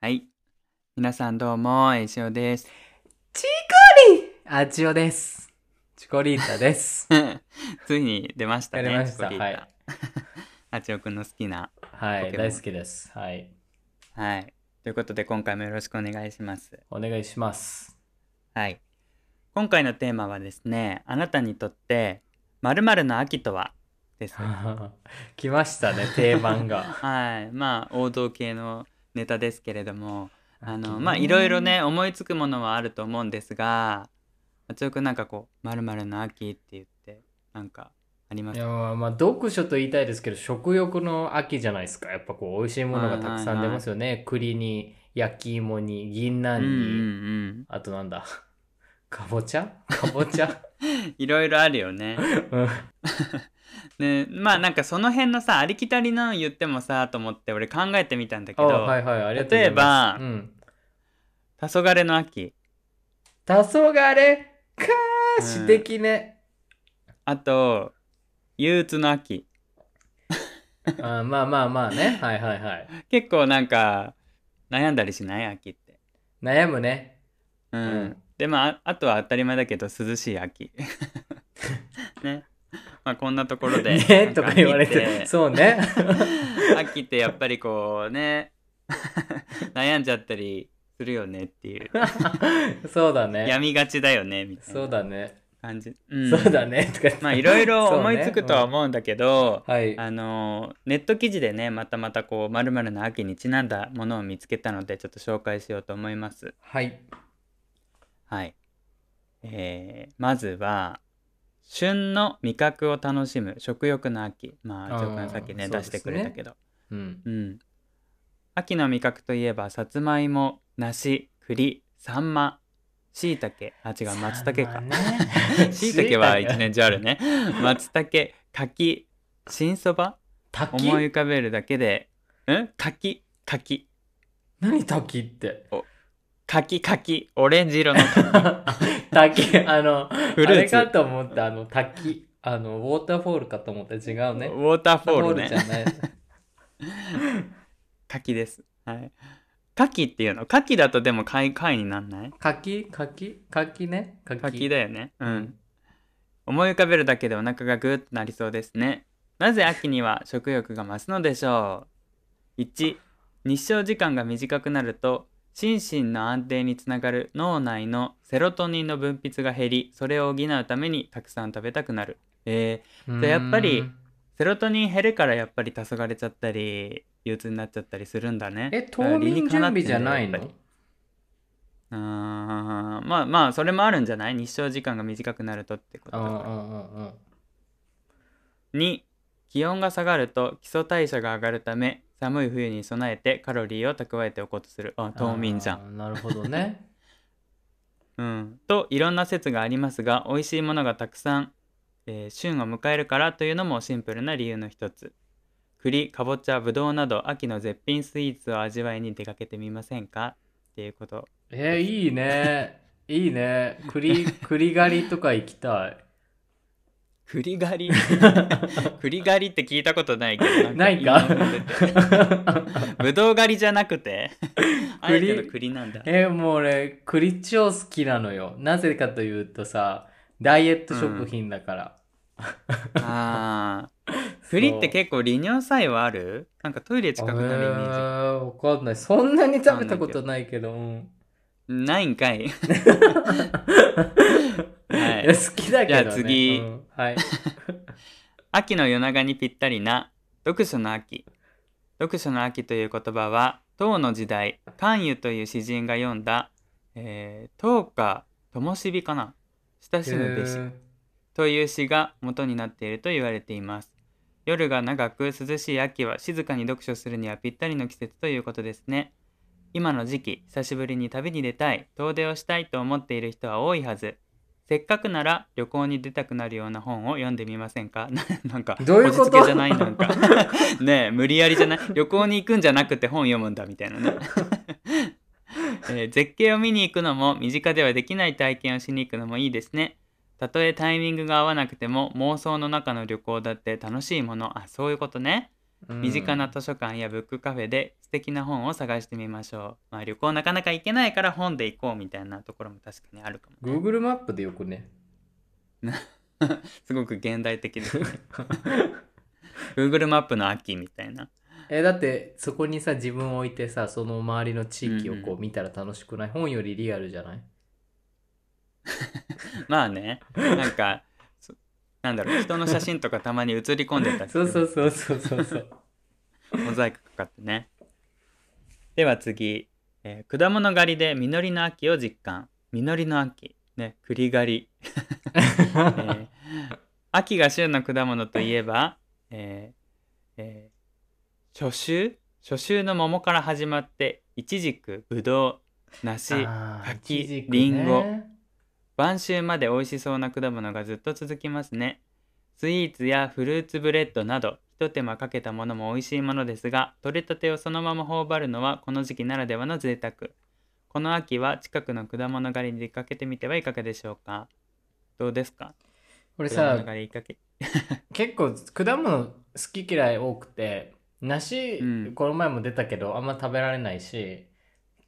はい。皆さんどうも、えしおです。チコリあちおです。チコリータです。ついに出ましたね。やりましたはい。あちおくんの好きな。はい、大好きです。はい。はい。ということで、今回もよろしくお願いします。お願いします。はい。今回のテーマはですね、あなたにとって、〇〇の秋とはです。来ましたね、定番が。はい。まあ、王道系のネタですけれども、あの、まあ、いろいろね、思いつくものはあると思うんですが、あちおくんなんかこう、〇〇の秋って言って、なんか、ありますいやまあまあ読書と言いたいですけど食欲の秋じゃないですか。やっぱこう美味しいものがたくさん出ますよね。栗に焼き芋に銀杏に、うんうんうん。あとなんだ？かぼちゃ？かぼちゃ？いろいろあるよね。うんね、まあなんかその辺のさありきたりなの言ってもさと思って俺考えてみたんだけあど、はいはい例えばうん。黄昏の秋。黄昏かうんー詩的ね、あと憂鬱の秋。あまあまあまあね。はいはいはい。結構なんか悩んだりしない秋って。悩むね。うん。うん。でまあああとは当たり前だけど涼しい秋。ね。まあこんなところで。ねなんとか言われてそうね。秋ってやっぱりこうね 悩んじゃったりするよねっていう。そうだね。病みがちだよねみたいそうなだね、感じ、うん。そうだね。とかまあいろいろ思いつくとは思うんだけど、はい。あのネット記事でねまたまたこう〇〇の秋にちなんだものを見つけたのでちょっと紹介しようと思います。はい。はい、えーまずは旬の味覚を楽しむ食欲の秋。まああージョー君さっきね出してくれたけど。うん。うん。秋の味覚といえばさつまいも梨栗サンマ。しいたけあ違う松茸か。しいたけは一年中あるね。松茸柿新そば。滝？思い浮かべるだけで。ん？柿柿。何滝って？柿柿オレンジ色の 滝あのフルーツ。あれかと思ったあの滝。あのウォーターフォールかと思った。違うね。ウォーターフォールじゃねない。柿です。はい。柿っていうの？柿だとでも貝貝になんない？柿？柿？柿ね。柿。柿だよね。うん。思い浮かべるだけでお腹がグーッとなりそうですね。なぜ秋には食欲が増すのでしょう？1日照時間が短くなると心身の安定につながる脳内のセロトニンの分泌が減りそれを補うためにたくさん食べたくなる。えー、じゃあやっぱりうんセロトニン減るからやっぱり黄昏ちゃったり憂鬱になっちゃったりするんだね。え冬眠準備じゃないの？あーまあまあそれもあるんじゃない？日照時間が短くなるとってことだから。うんうんうんうん2気温が下がると基礎代謝が上がるため寒い冬に備えてカロリーを蓄えておこうとする。あ冬眠じゃん、なるほどね。うん、といろんな説がありますが美味しいものがたくさん、えー旬を迎えるからというのもシンプルな理由の一つ。栗かぼちゃぶどうなど秋の絶品スイーツを味わいに出かけてみませんか？っていうこと。えー、いいね。いいね。栗 栗狩りとか行きたい栗狩り？栗狩りって聞いたことないけどないか？ぶどう狩りじゃなくて？あえての栗なんだ。えーもう俺栗超好きなのよ。なぜかというとさダイエット食品だから、あー。栗って結構利尿作用ある？なんかトイレ近くなるイメージ。えーわかんない。そんなに食べたことないけど、うんないんかい。はいいや好きだけど、ね、じゃあ次うんはい 秋の夜長にぴったりな読書の秋。読書の秋という言葉は、唐の時代、関羽という詩人が読んだ、えー、唐か灯火かな親しむべしへーという詩が元になっていると言われています。夜が長く涼しい秋は静かに読書するにはぴったりの季節ということですね。今の時期、久しぶりに旅に出たい、遠出をしたいと思っている人は多いはず。せっかくなら旅行に出たくなるような本を読んでみませんか？なんか、どういうこと？こじつけじゃないなんか。ねえ、無理やりじゃない？旅行に行くんじゃなくて本読むんだみたいなね。えー絶景を見に行くのも身近ではできない体験をしに行くのもいいですね。たとえタイミングが合わなくても妄想の中の旅行だって楽しいものあそういうことねうん身近な図書館やブックカフェで素敵な本を探してみましょう。まあ旅行なかなか行けないから本で行こうみたいなところも確かにあるかも、ね。Google マップでよくね。すごく現代的ですね。Google マップの秋みたいな。えだってそこにさ自分を置いてさその周りの地域をこうんうう見たら楽しくない、本よりリアルじゃない？まあね、なんか、そなんだろう、人の写真とかたまに写り込んでたりすそうる そうそうそうそうそうモザイクかかってね。では次、えー果物狩りで実りの秋を実感。実りの秋。ね、栗狩り。えー秋が旬の果物といえば、えーえー初秋？初秋の桃から始まって、いちじく、ぶどう、梨、あー柿イチジクリンゴね晩秋まで美味しそうな果物がずっと続きますね。スイーツやフルーツブレッドなど、一手間かけたものも美味しいものですが、取れたてをそのまま頬張るのはこの時期ならではの贅沢。この秋は近くの果物狩りに出かけてみてはいかがでしょうか？どうですか？俺さ 結構果物好き嫌い多くて梨、うん。この前も出たけどあんま食べられないし、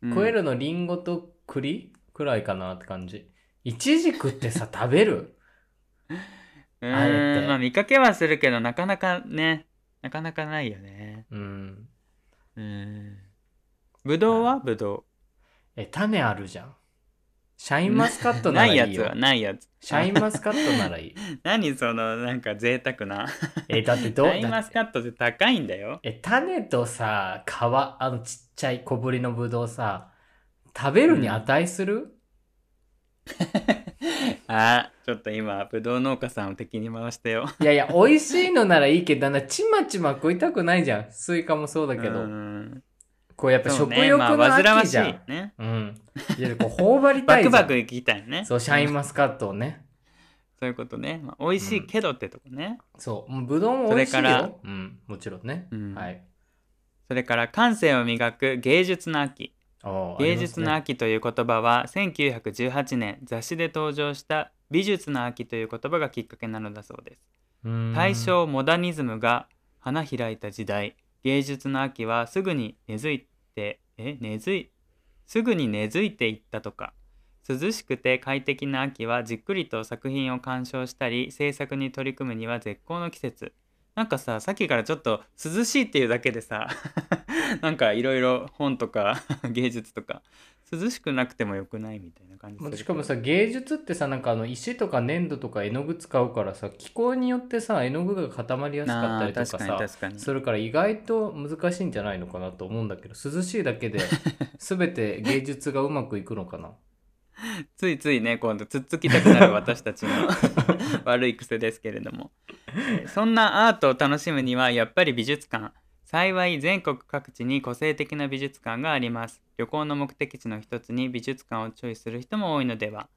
うん。食えるのリンゴと栗くらいかなって感じイチジクってさ食べる？うあえて。ーんまあ見かけはするけどなかなかねなかなかないよね。うん。うん。ぶどうは？ぶどえ種あるじゃん。シャインマスカットうならいいよ。ないやつはないやつ。シャインマスカットならいい。何そのなんか贅沢な。えだってどう？シャインマスカットって高いんだよ。え種とさ皮あのちっちゃい小ぶりのぶどうさ食べるに値する、あちょっと今ぶどう農家さんを敵に回したよ。いやいや美味しいのならいいけどなちまちま食いたくないじゃん。スイカもそうだけど、うん。こうやっぱ食欲の秋じゃん、いね。うん。いやこう頬張りたいじゃん。バクバクいきたいね。そうシャインマスカットをね。そういうことね、まあ、美味しいけどってとこね、そう。もうぶどうも美味しいそれからようん。もちろんね、うん。はい。それから感性を磨く芸術の秋芸術のあ秋という言葉は1918年雑誌で登場した美術の秋という言葉がきっかけなのだそうです。大正モダニズムが花開いた時代芸術の秋はすぐに根付いてえ根付いすぐに根付いていったとか涼しくて快適な秋はじっくりと作品を鑑賞したり制作に取り組むには絶好の季節なんかささっきからちょっと涼しいっていうだけでさ なんかいろいろ本とか 芸術とか涼しくなくてもよくないみたいな感じしかもさ芸術ってさなんかあの石とか粘土とか絵の具使うからさ気候によってさ絵の具が固まりやすかったりとかさ確かにするから意外と難しいんじゃないのかなと思うんだけど涼しいだけで 全て芸術がうまくいくのかな ついついね今度つっつきたくなる私たちの 悪い癖ですけれども。そんなアートを楽しむにはやっぱり美術館。幸い全国各地に個性的な美術館があります。旅行の目的地の一つに美術館をチョイスする人も多いのでは、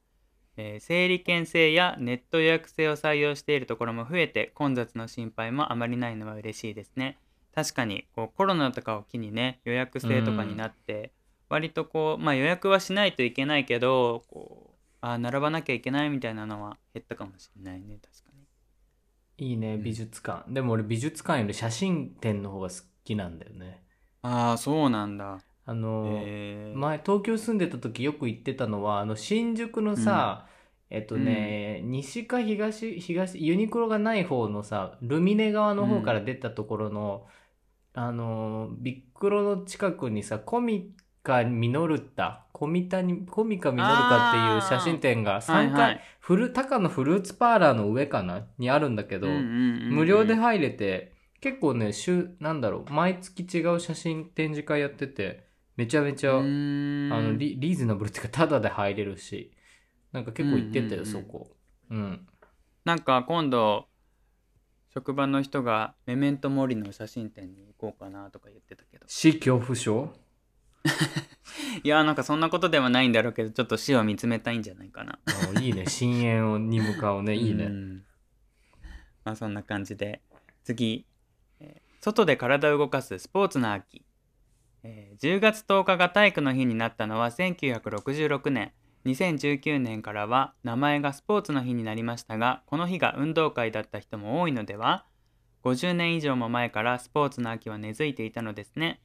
えー整理券制やネット予約制を採用しているところも増えて混雑の心配もあまりないのは嬉しいですね。確かにこうコロナとかを機にね予約制とかになって、割とこう、まあ、予約はしないといけないけどこうあー並ばなきゃいけないみたいなのは減ったかもしれないね確かに。いいね美術館、でも俺美術館より写真展の方が好きなんだよね。ああそうなんだ。あの、前東京住んでた時よく行ってたのはあの新宿のさ、えっとね、西か東東ユニクロがない方のさルミネ側の方から出たところの、あのビックロの近くにさコミカミノルタコミタにコミカミノルカっていう写真展が3階、はいはい。フル高のフルーツパーラーの上かな？にあるんだけど、うんうんうんうん。無料で入れて結構ね週なんだろう毎月違う写真展示会やっててめちゃめちゃ、あのリリーズナブルっていうかタダで入れるしなんか結構行ってたよ、うんうんうん。そこ。うん。なんか今度職場の人がメメントモリの写真展に行こうかなとか言ってたけど。死恐怖症？いやなんかそんなことではないんだろうけどちょっと死を見つめたいんじゃないかな。あいいね。深淵に向かうね。いいね、うんまあそんな感じで。次、えー外で体を動かすスポーツの秋、えー10月10日が体育の日になったのは1966年。2019年からは名前がスポーツの日になりましたがこの日が運動会だった人も多いのでは。50年以上も前からスポーツの秋は根付いていたのですね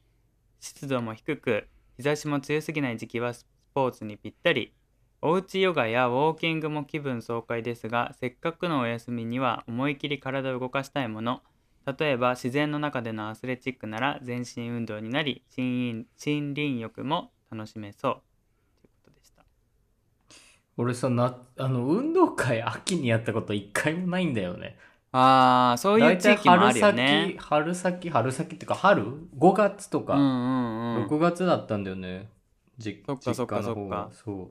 湿度も低く日差しも強すぎない時期はスポーツにぴったり。おうちヨガやウォーキングも気分爽快ですがせっかくのお休みには思い切り体を動かしたいもの。例えば自然の中でのアスレチックなら全身運動になり森林浴も楽しめそう。ということでした。俺さなあの運動会秋にやったこと一回もないんだよね。ああそういう地域もあるよね。春先春先っていうか春？5月とか、うんうんうん。6月だったんだよね。じそっかそっかそっか。そう。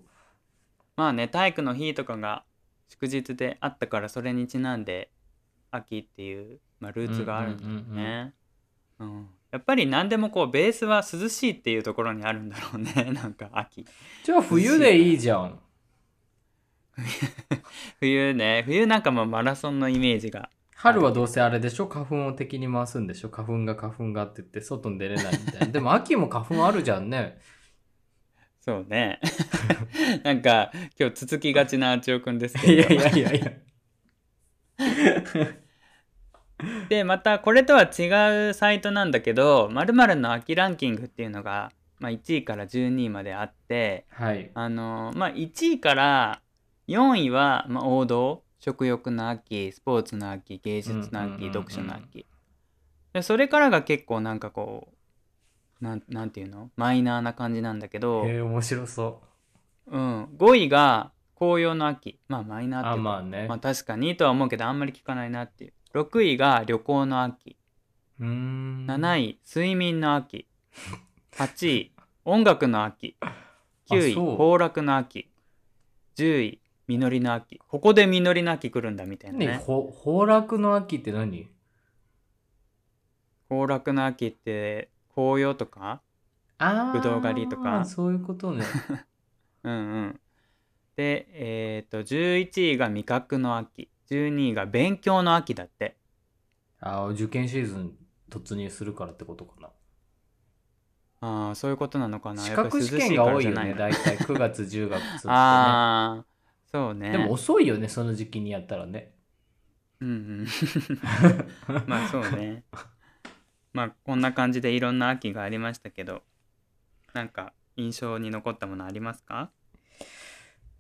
まあね体育の日とかが祝日であったからそれにちなんで秋っていう、まあ、ルーツがあるんだよね、うん。やっぱり何でもこうベースは涼しいっていうところにあるんだろうね。なんか秋。じゃあ冬でいいじゃん 冬ね。冬なんかもうマラソンのイメージが。春はどうせあれでしょ？花粉を敵に回すんでしょ？花粉が花粉がって言って外に出れないみたいな。でも秋も花粉あるじゃんね。そうね。なんか今日つつきがちなあちおくんですけど。いやいやいやいや。でまたこれとは違うサイトなんだけど〇〇の秋ランキングっていうのが、まあ、1位から12位まであってはい。あのまあ1位から4位は、まあ、王道食欲の秋スポーツの秋芸術の秋、読書の秋。でそれからが結構なんかこうなんなんていうの？マイナーな感じなんだけど、へえ面白そう。ん、5位が紅葉の秋。まあマイナーうってあまあね、まあ確かにとは思うけどあんまり聞かないなっていう。6位が旅行の秋。うーん。7位睡眠の秋。8位音楽の秋。9位行楽の秋。10位実りの秋。ここで実りの秋来るんだみたいなね。ねほ崩落の秋って何？行楽の秋って紅葉とか？あぶどう狩りとか？そういうことね。うんうん。でえっ、と11位が味覚の秋。12位が勉強の秋だって。あ受験シーズン突入するからってことかな。ああそういうことなのかな。資やっぱり格試験が多いよね大体。9月10月ね。ああそうね。でも遅いよねその時期にやったらね。うんうん。まあそうね。まあこんな感じでいろんな秋がありましたけどなんか印象に残ったものありますか？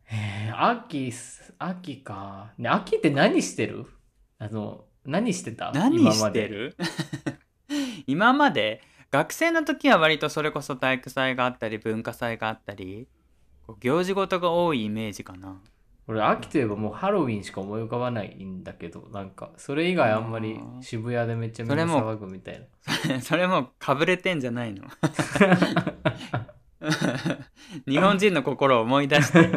へえ秋す秋か。ね秋って何してる？あの何してた？何してる？今まで。学生の時は割とそれこそ体育祭があったり文化祭があったり行事事が多いイメージかな俺秋といえばもうハロウィンしか思い浮かばないんだけどなんかそれ以外あんまり渋谷でめっちゃみんな騒ぐみたいな。それも うかぶれてんじゃないの？日本人の心を思い出して。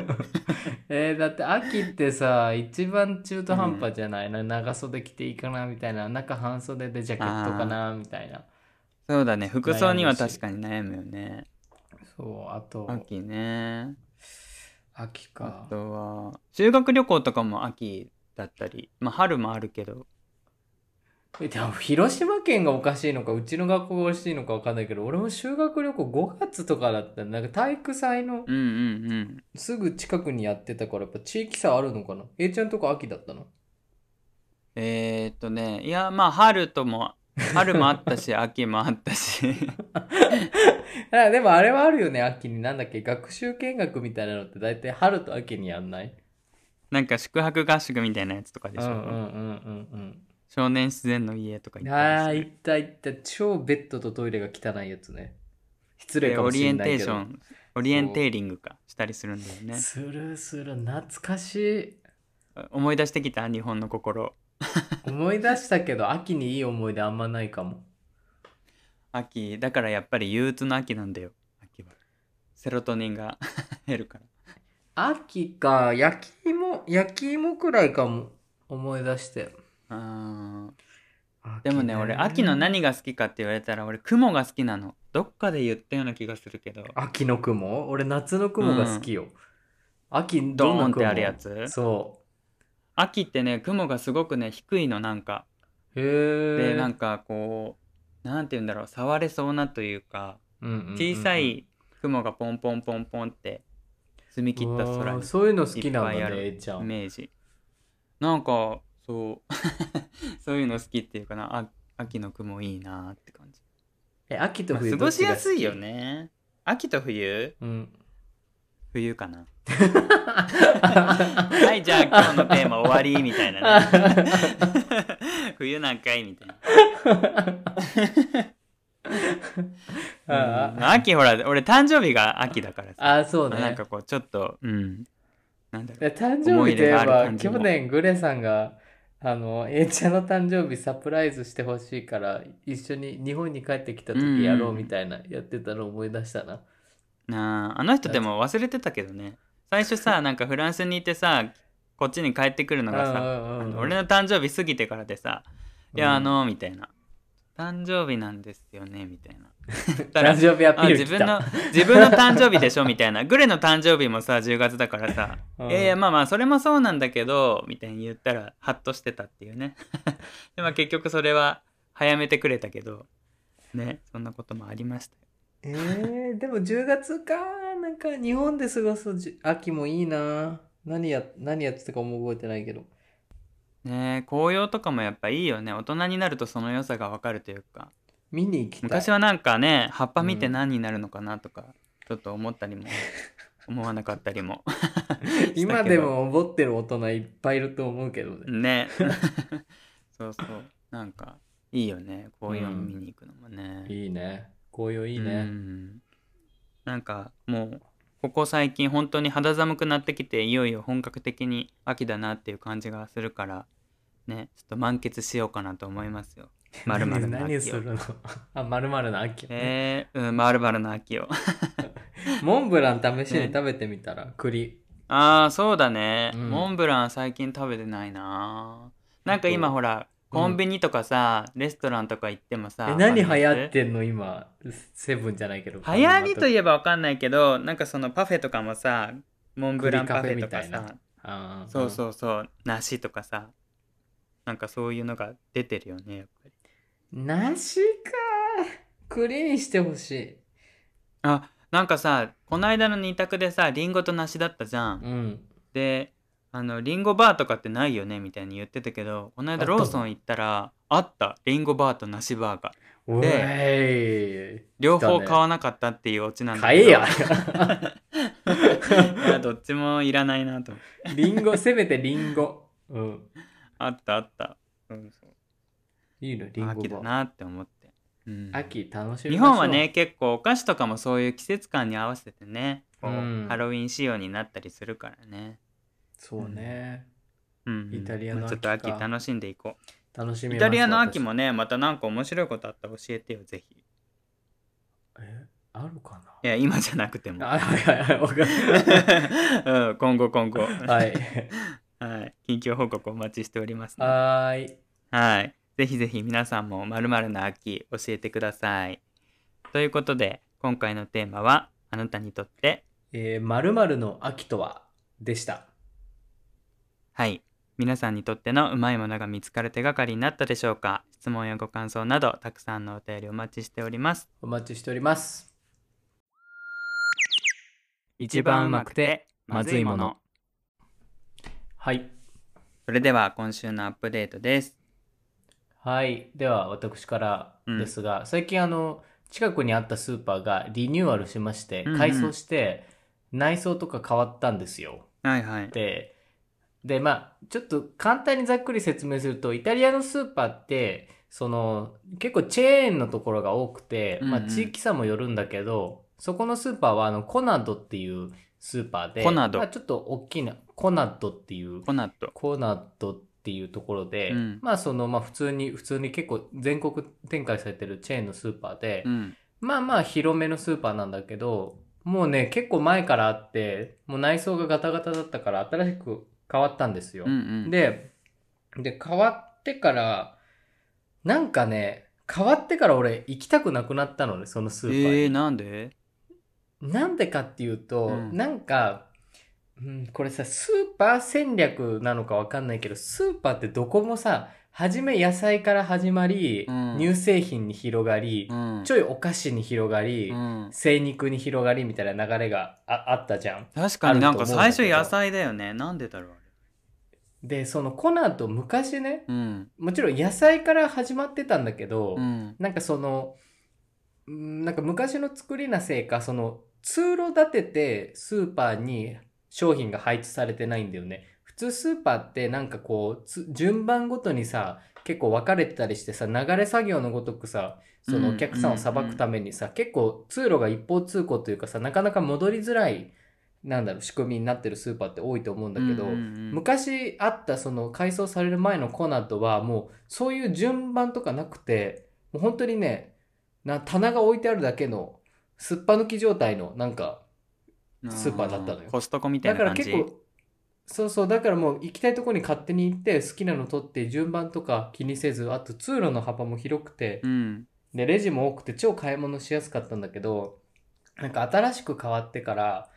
えー、だって秋ってさ一番中途半端じゃない？な、長袖着ていいかなみたいな。中半袖でジャケットかなみたいな。そうだね。服装には確かに悩むよね。そうあと秋ねあ秋か。とは修学旅行とかも秋だったりまあ春もあるけど。えでも広島県がおかしいのかうちの学校がおかしいのか分かんないけど俺も修学旅行5月とかだった。らなんか体育祭のうんうんうん。すぐ近くにやってたからやっぱ地域差あるのかな？A ちゃんとこ秋だったの？えー、っとねいやまあ春とも春もあったし 秋もあったし あでもあれはあるよね秋に。なんだっけ学習見学みたいなのって大体春と秋にやんない？なんか宿泊合宿みたいなやつとかでしょ、うんうんうんうん少年自然の家とかうん行ったああ行った行った。超ベッドとトイレが汚いやつね。失礼でかもオリエンしれないけど。テーション。オリエンテーリングかしたりするんだよね。するする。懐かしい。思い出してきた日本の心。思い出したけど秋にいい思い出あんまないかも秋。だからやっぱり憂鬱の秋なんだよ。秋は。セロトニンが 減るから。秋か。焼き芋焼き芋くらいかも思い出して。あでもね俺秋の何が好きかって言われたら俺雲が好きなの。どっかで言ったような気がするけど。秋の雲？俺夏の雲が好きよ、秋ドどんな雲ーンってあるやつ？そ秋ってね雲がすごくね低いのなんか。うへえでなんかこうなんて言うんだろう触れそうなというか小さい雲がポンポンポンポンって澄み切った空にそういうの好きなんだねちゃん。イメージ。なんかそう。そういうの好きっていうかなあ秋の雲いいなって感じ、え秋とまあ、冬過ごしやすいよねね。秋と冬？うん。冬かな。はいじゃあ今日のテーマ終わりみたいなね 冬なんかいみたいな。あうん秋ほら俺誕生日が秋だからさ。あそうね。なんかこうちょっとうんなんだろう。で誕生日といえば去年グレさんがあの A ちゃんの誕生日サプライズしてほしいから一緒に日本に帰ってきた時やろうみたいなやってたのを思い出したな、なああの人でも忘れてたけどね。最初さなんかフランスにいてさこっちに帰ってくるのがさ俺の誕生日過ぎてからでさ「いやあの」みたいな「誕生日なんですよね」みたいな。誕生日アピあール自分の自分の誕生日でしょみたいな。グレの誕生日もさ10月だからさ「うん。いやいやまあまあそれもそうなんだけど」みたいに言ったらハッとしてたっていうね。でも結局それは早めてくれたけどねそんなこともありましたよ。えー、でも10月か。なんか日本で過ごすじ秋もいいな何や何やってたかも覚えてないけど。ねえ紅葉とかもやっぱいいよね。大人になるとその良さがわかるというか。見に行きたい。昔はなんかね葉っぱ見てうん。何になるのかなとか、ちょっと思ったりも 思わなかったりも。今でも思ってる大人いっぱいいると思うけどね。ね。そうそう。なんかいいよね。紅葉見に行くのもね、いいね。紅葉いいいね、なんかもうここ最近本当に肌寒くなってきていよいよ本格的に秋だなっていう感じがするからねちょっと満喫しようかなと思いますよ。まるまるの秋を。何するの？あまるまるの秋、えー、うん、まるまるの秋を。モンブラン試しに食べてみたら、栗。ああそうだね、うん。モンブラン最近食べてないな。なんか今ほらコンビニとかさ、レストランとか行ってもさえ何流行ってんの？今セブンじゃないけど。流行りといええばわかんないけどなんかそのパフェとかもさモンブランパフェとかさ。そうそうそう。梨とかさ。なんかそういうのが出てるよねやっぱり。梨か。栗にしてほしい。あなんかさこの間の二択でさリンゴと梨だったじゃん、うん。であのリンゴバーとかってないよねみたいに言ってたけどこの間ローソン行ったらあったリンゴバーと梨バーがおい。両方買わなかったっていうオチなんだ買えや。いやどっちもいらないなと思って。リンゴせめてリンゴ。うん。あったあった。そうそう。いいのリンゴ秋だバなって思って、うん。秋楽しみ日本はね結構お菓子とかもそういう季節感に合わせてねうん。ハロウィン仕様になったりするからね、そうね。うんうん。イタリアのまあちょっと秋楽しんでいこう。楽しみイタリアの秋私もねまたなんか面白いことあったら教えてよぜひ。えあるかいや今じゃなくても。はいはいはいわかる。うん、今後今後。はい。はい、近況報告お待ちしておりますのではーい。はい。ぜひぜひ皆さんも〇〇な秋教えてください。ということで、今回のテーマは、あなたにとって、えー、〇〇の秋とは？でしたはい。皆さんにとってのうまいものが見つかる手がかりになったでしょうか？質問やご感想など、たくさんのお便りお待ちしております。お待ちしております一番うまくて、まずいもの。はいそれでは、今週のアップデートです。はいでは私からですが、最近あの近くにあったスーパーがリニューアルしましてうんうん改装して、内装とか変わったんですよはいはい。ででまあちょっと簡単にざっくり説明するとイタリアのスーパーってその結構チェーンのところが多くて、まあ、うんうん地域差もよるんだけど、そこのスーパーはあのコナドっていうスーパーでコナドまあ、ちょっと大きなコナドっていうコナット。コナドっていうところで、うんまあそのまあ普通に普通に結構全国展開されてるチェーンのスーパーで、うん。まあまあ広めのスーパーなんだけど、もうね、結構前からあって、もう内装がガタガタだったから新しく変わったんですよ。うんうん。で、で、変わってから、なんかね、変わってから俺行きたくなくなったのね、そのスーパーに。えー、なんで？なんでかっていうと、うんなんか、うん、これさ、スーパー戦略なのかわかんないけど、スーパーってどこもさ、はじめ野菜から始まり、うん乳製品に広がり、うん。ちょいお菓子に広がり、うん。精肉に広がりみたいな流れがああったじゃん。確かになんか最初野菜だよね。なんでだろうでそのコナーと昔ねうん。もちろん野菜から始まってたんだけど、うん。なんかそのうんなんか昔の作りなせいかその通路立ててスーパーに商品が配置されてないんだよね。普通スーパーってなんかこうつ順番ごとにさ結構分かれてたりしてさ流れ作業のごとくさそのお客さんをさばくためにさ、結構通路が一方通行というかさなかなか戻りづらいなんだろう仕組みになってるスーパーって多いと思うんだけど、うんうんうん。昔あったその改装される前のコナンとはもうそういう順番とかなくてもう本当にねな棚が置いてあるだけのすっぱ抜き状態のなんかスーパーだったのよ。コストコみたいだな感じ？から結構そうそうだからもう行きたいところに勝手に行って好きなの取って順番とか気にせずあと通路の幅も広くてうん。でレジも多くて超買い物しやすかったんだけどなんか新しく変わってからそ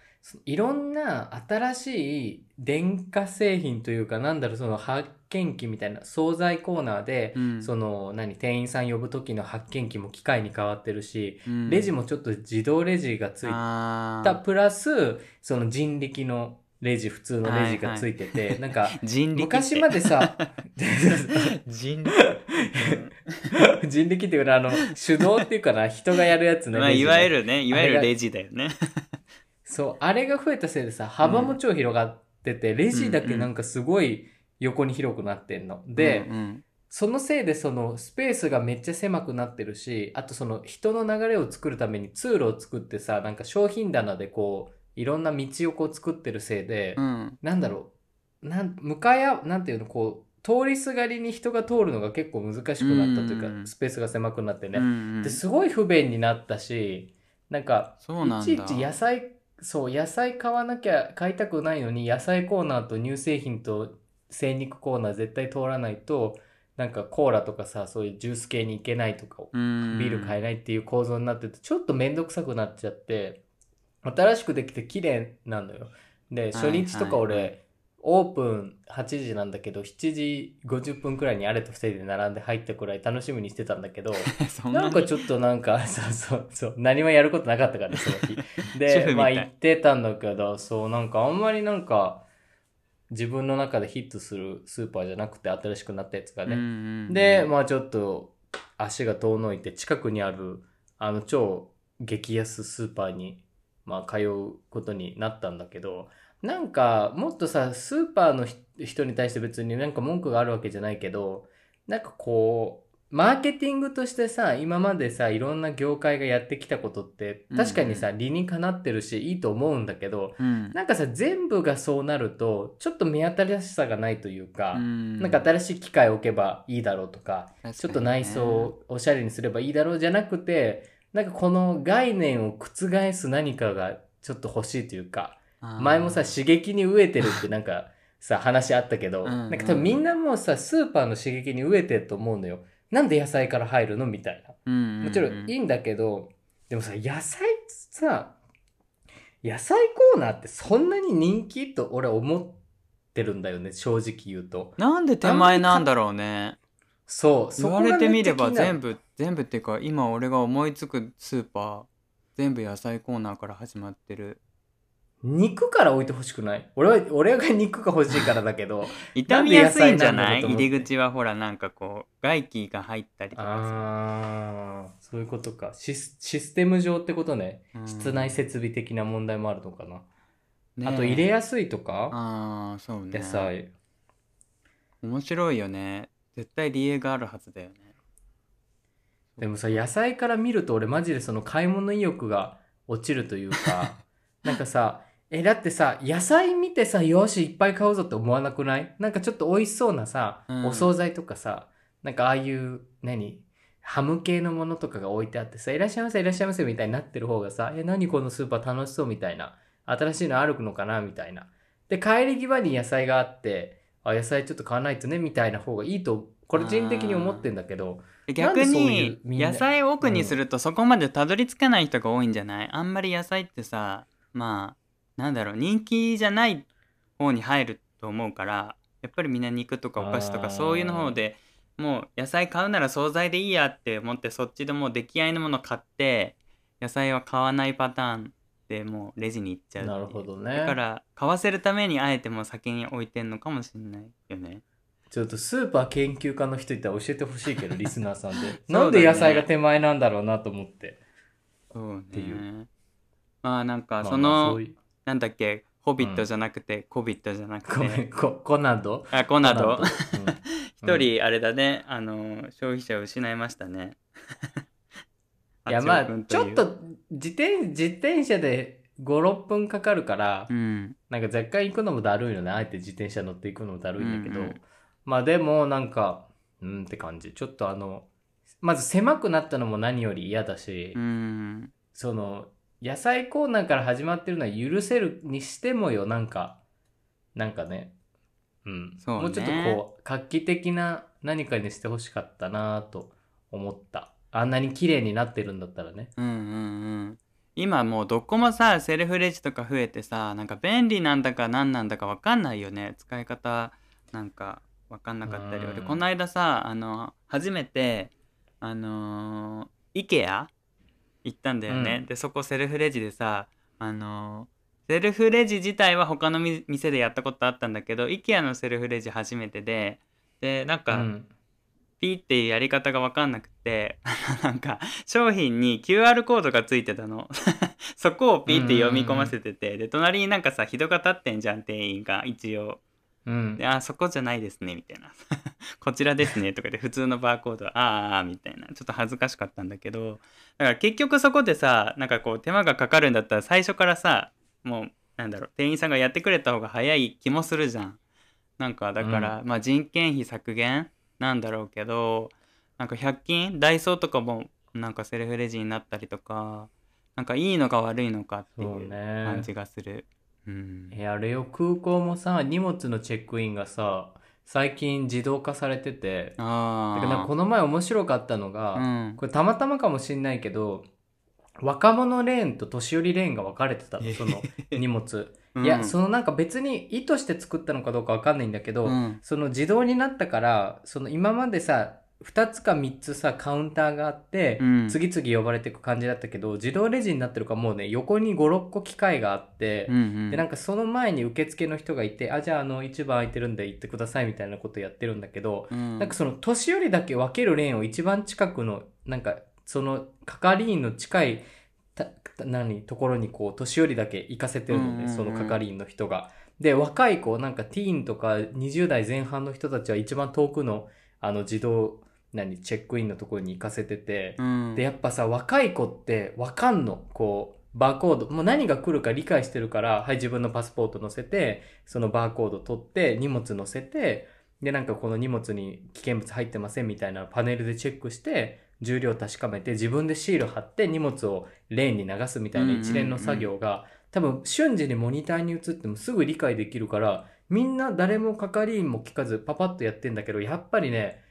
いろんな新しい電化製品というかなんだろうその発見機みたいな惣菜コーナーで、うん。その何店員さん呼ぶ時の発見機も機械に変わってるし、うん。レジもちょっと自動レジがついた。プラスその人力のレジ普通のレジがついてて、なんか人力って。昔までさ 人人力っていうかあの手動っていうかな人がやるやつね、まあいわゆるねいわゆるレジだよねそうあれが増えたせいでさ幅も超広がってて、レジだけなんかすごい横に広くなってんの、で、うんうん。そのせいでそのスペースがめっちゃ狭くなってるしあとその人の流れを作るために通路を作ってさなんか商品棚でこういろんな道をこう作ってるせいで、うん。なんだろう。なん向かい合うなんていうのこう通りすがりに人が通るのが結構難しくなったというか、うん。スペースが狭くなってね、うんうん。ですごい不便になったしなんかいちいち野菜そう野菜買わなきゃ買いたくないのに野菜コーナーと乳製品と精肉コーナー絶対通らないとなんかコーラとかさそういうジュース系に行けないとかうん。ビール買えないっていう構造になっててちょっと面倒くさくなっちゃって新しくできて綺麗なのよ。で初日とか俺、はいはいオープン8時なんだけど7時50分くらいにあれと2人で並んで入ったくらい楽しみにしてたんだけど なに？なんかちょっとなんか、そうそうそう、何もやることなかったからね、その日。で、まあ行ってたんだけど、そう、なんかあんまりなんか、自分の中でヒットするスーパーじゃなくて新しくなったやつがね。で、まあちょっと足が遠のいて近くにある、あの超激安スーパーに、まあ通うことになったんだけど、なんかもっとさ、スーパーのひ人に対して別になんか文句があるわけじゃないけど、なんかこう、マーケティングとしてさ、今までさ、いろんな業界がやってきたことって、確かにさ、理にかなってるし、いいと思うんだけど、うん。なんかさ、全部がそうなると、ちょっと目新しさがないというか、うん。なんか新しい機械を置けばいいだろうとか、確かにね。ちょっと内装をおしゃれにすればいいだろうじゃなくて、なんかこの概念を覆す何かがちょっと欲しいというか、前もさ、刺激に飢えてるってなんかさ、話あったけど、なんか多分みんなもうさ、スーパーの刺激に飢えてると思うのよ。なんで野菜から入るの？みたいな。もちろんいいんだけど、でもさ、野菜さ、野菜コーナーってそんなに人気と俺思ってるんだよね、正直言うと。なんで手前なんだろうね。そう、言われてみれば部全部全部っていうか今俺が思いつくスーパー全部野菜コーナーから始まってる肉から置いてほしくない？俺は、俺が肉が欲しいからだけど。傷みやすいんじゃない？入り口はほらなんかこう外気が入ったりとかあー、そういうことか。シスシステム上ってことね。さ、うん室内設備的な問題もあるのかな。ねあと入れやすいとか、ああそうね野菜。面白いよね絶対理由があるはずだよねでもさ、野菜から見ると俺マジでその買い物意欲が落ちるというか、なんかさ、え、だってさ、野菜見てさ、よし、いっぱい買うぞって思わなくない？なんかちょっと美味しそうなさ、うん。お惣菜とかさ、なんかああいう、何？ハム系のものとかが置いてあってさ、いらっしゃいませ、いらっしゃいませみたいになってる方がさ、え、何このスーパー楽しそうみたいな。新しいのあるのかなみたいな。で、帰り際に野菜があって、あ、野菜ちょっと買わないとねみたいな方がいいと、個人的に思ってんだけど、逆ういにうみんな野菜を奥にするとそこまでたどり着かない人が多いんじゃない？あんまり野菜ってさまあなんだろう人気じゃない方に入ると思うからやっぱりみんな肉とかお菓子とかそういうの方でもう野菜買うなら惣菜でいいやって思ってそっちでもう出来合いのもの買って野菜は買わないパターンってもうレジに行っちゃうなるほどね。だから買わせるためにあえてもう先に置いてんのかもしれないよね。ちょっとスーパー研究家の人いたら教えてほしいけど リスナーさんで。だね。なんで野菜が手前なんだろうなと思って。そうね。ていう。まあなんかまあその、まあなんだっけ？ホビットじゃなくて、コビットじゃなくて。んココナド？あコナド。一人あれだね、あの消費者を失いましたね。いやまあちょっと自転自転車で56分かかるから、うん。なんか若干行くのもだるいよね。あえて自転車乗っていくのもだるいんだけど、うんうん。まあでもなんかうんって感じ。ちょっとあのまず狭くなったのも何より嫌だし、うん。その野菜コーナーから始まってるのは許せるにしてもよなんかなんかね。うん。そうね。もうちょっとこう画期的な何かにしてほしかったなと思った。あんなに綺麗になってるんだったらね。うんうんうん。今もうどこもさセルフレジとか増えてさなんか便利なんだか何なんだか分かんないよね。使い方なんか分かんなかったり。うん。俺この間さあの初めてあのー、IKEA 行ったんだよね、うん。でそこセルフレジでさあのーセルフレジ自体は他のみ店でやったことあったんだけど IKEA のセルフレジ初めてででなんか、うん。ピーっていうやり方が分かんなくて なんか商品に QR コードがついてたの。そこをピーって読み込ませててで隣になんかさ人が立ってんじゃん店員が一応うん。であそこじゃないですねみたいな。こちらですねとかで 普通のバーコードあーあーみたいな。ちょっと恥ずかしかったんだけどだから結局そこでさなんかこう手間がかかるんだったら最初からさもうなんだろう店員さんがやってくれた方が早い気もするじゃん。なんかだから、まあ人件費削減？なんだろうけどなんか100均？ダイソーとかもなんかセルフレジになったりとかなんかいいのか悪いのかっていそう感じがする。うん。えあれよ空港もさ荷物のチェックインがさ最近自動化されててあだからこの前面白かったのが、うん。これたまたまかもしんないけど若者レーンと年寄りレーンが分かれてたのその荷物、いやそのなんか別に意図して作ったのかどうか分かんないんだけど、うん。その自動になったからその今までさ2つか3つさカウンターがあって、うん。次々呼ばれていく感じだったけど自動レジになってるからもうね横に56個機械があって、うんうん。でなんかその前に受付の人がいてあじゃああの一番空いてるんで行ってくださいみたいなことやってるんだけど、うん。なんかその年寄りだけ分けるレーンを一番近くのなんかその係員の近いたた何ところにこう年寄りだけ行かせてるのね、うんその係員の人が。で若い子なんかティーンとか20代前半の人たちは一番遠くのあの自動何チェックインのところに行かせてて、うん。でやっぱさ若い子って分かんの。こうバーコード。もう何が来るか理解してるからはい自分のパスポート載せてそのバーコード取って荷物載せてでなんかこの荷物に危険物入ってませんみたいなパネルでチェックして重量確かめて自分でシール貼って荷物をレーンに流すみたいな一連の作業が、多分瞬時にモニターに映ってもすぐ理解できるからみんな誰も係員も聞かずパパッとやってんだけどやっぱりね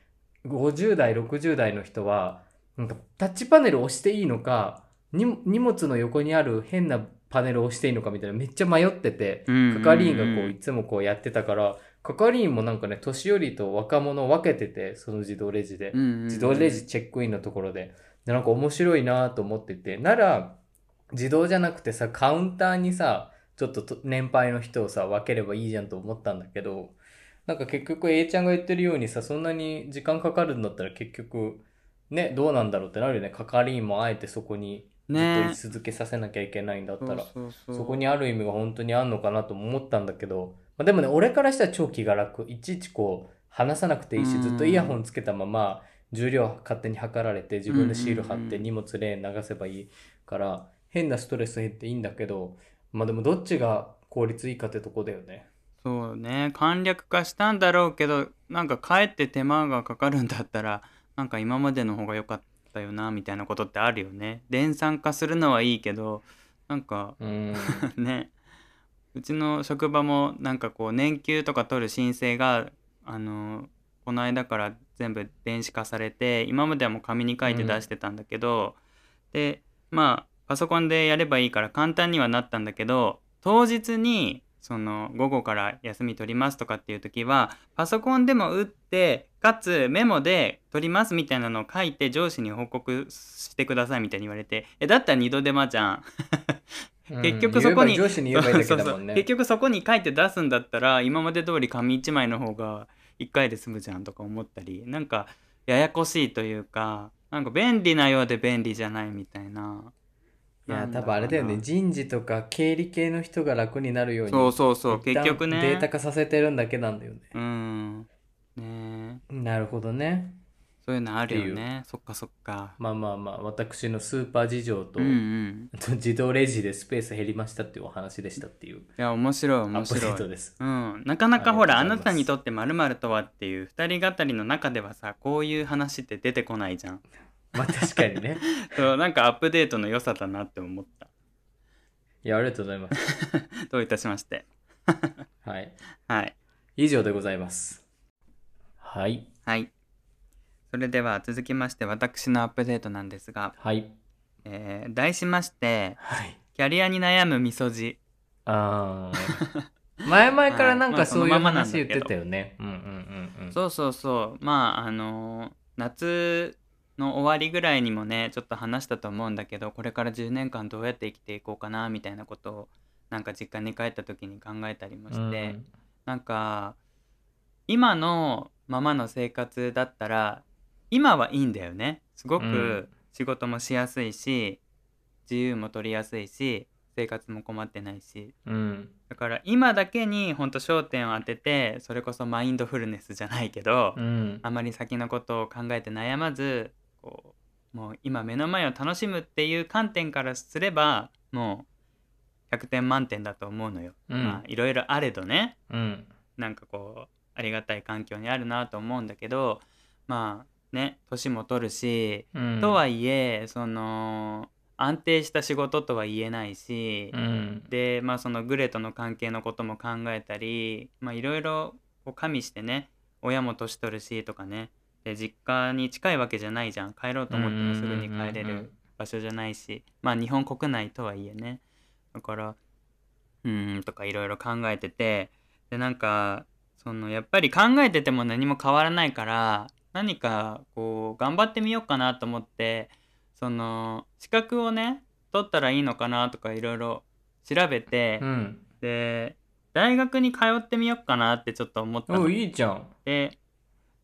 50代60代の人はなんかタッチパネル押していいのかに荷物の横にある変なパネルを押していいのかみたいなめっちゃ迷ってて係員がこういつもこうやってたから係員もなんかね年寄りと若者を分けててその自動レジで。自動レジチェックインのところで。でなんか面白いなと思ってて。なら自動じゃなくてさカウンターにさちょっとと年配の人をさ分ければいいじゃんと思ったんだけどなんか結局 A ちゃんが言ってるようにさそんなに時間かかるんだったら結局ねどうなんだろうってなるよね。係員もあえてそこにずっとね。居続けさせなきゃいけないんだったら、そこにある意味が本当にあんのかなとも思ったんだけど、まあ、でもね俺からしたら超気が楽。いちいちこう話さなくていいしうん。ずっとイヤホンつけたまま重量勝手に測られて自分でシール貼って荷物レーン流せばいいから変なストレス減っていいんだけどまあでもどっちが効率いいかってとこだよね。そうね。簡略化したんだろうけどなんかかえって手間がかかるんだったらなんか今までの方が良かったよなみたいなことってあるよね。連鎖化するのはいいけどなんかうん。ね。うちの職場もなんかこう年給とか取る申請があのこの間から全部電子化されて今まではもう紙に書いて出してたんだけど、でまあパソコンでやればいいから簡単にはなったんだけど当日にその午後から休み取りますとかっていう時はパソコンでも打ってかつメモで取りますみたいなのを書いて上司に報告してくださいみたいに言われてえだったら二度手間じゃん。結局そこに結局そこに書いて出すんだったら今まで通り紙1枚の方が1回で済むじゃんとか思ったりなんかややこしいというかなんか便利なようで便利じゃないみたいないや多分あれだよね。人事とか経理系の人が楽になるようにそうそうそう。結局ね。データ化させてるんだけなんだよね。うん。ね。えなるほどね。そういうのあるよね。そっかそっか。まあまあまあ私のスーパー事情と、うんうん。自動レジでスペース減りましたっていうお話でしたっていう。いや面白い面白い。ートです。うん、なかなかほらあなたにとって〇〇とはっていう二人語りの中ではさこういう話って出てこないじゃんまあ確かにね。そうなんかアップデートの良さだなって思った。いやありがとうございます。どういたしまして。はい。はい。以上でございます。はい。はい。それでは続きまして私のアップデートなんですが、はい。えー題しましてはい。キャリアに悩むみそじ。あー。前々からなんかそういう話言ってたよね。うんうんうんうん。そうそうそう。まああのー夏の終わりぐらいにもねちょっと話したと思うんだけどこれから10年間どうやって生きていこうかなみたいなことをなんか実家に帰った時に考えたりもして、なんか今のままの生活だったら今はいいんだよね。すごうん。く仕事もしやすいし自由も取りやすいし生活も困ってないし。うん。うんだから今だけにほんと焦点を当ててそれこそマインドフルネスじゃないけど、うん。あまり先のことを考えて悩まずこうもう今目の前を楽しむっていう観点からすればもう100点満点だと思うのよ。うん。まあいろいろあれどね。うん。なんかこうありがたい環境にあるなと思うんだけどまあね年も取るし、うん。とはいえその安定した仕事とは言えないし、うん。でまあそのグレとの関係のことも考えたりまあいろいろ加味してね親も年取るしとかねで実家に近いわけじゃないじゃん。帰ろうと思ってもすぐに帰れる場所じゃないし。まあ日本国内とはいえね。だからうーんとかいろいろ考えてて。でなんかそのやっぱり考えてても何も変わらないから何かこう頑張ってみようかなと思ってその資格をね取ったらいいのかなとかいろいろ調べて、うん。で大学に通ってみようかなってちょっと思ったおの。いいじゃん。で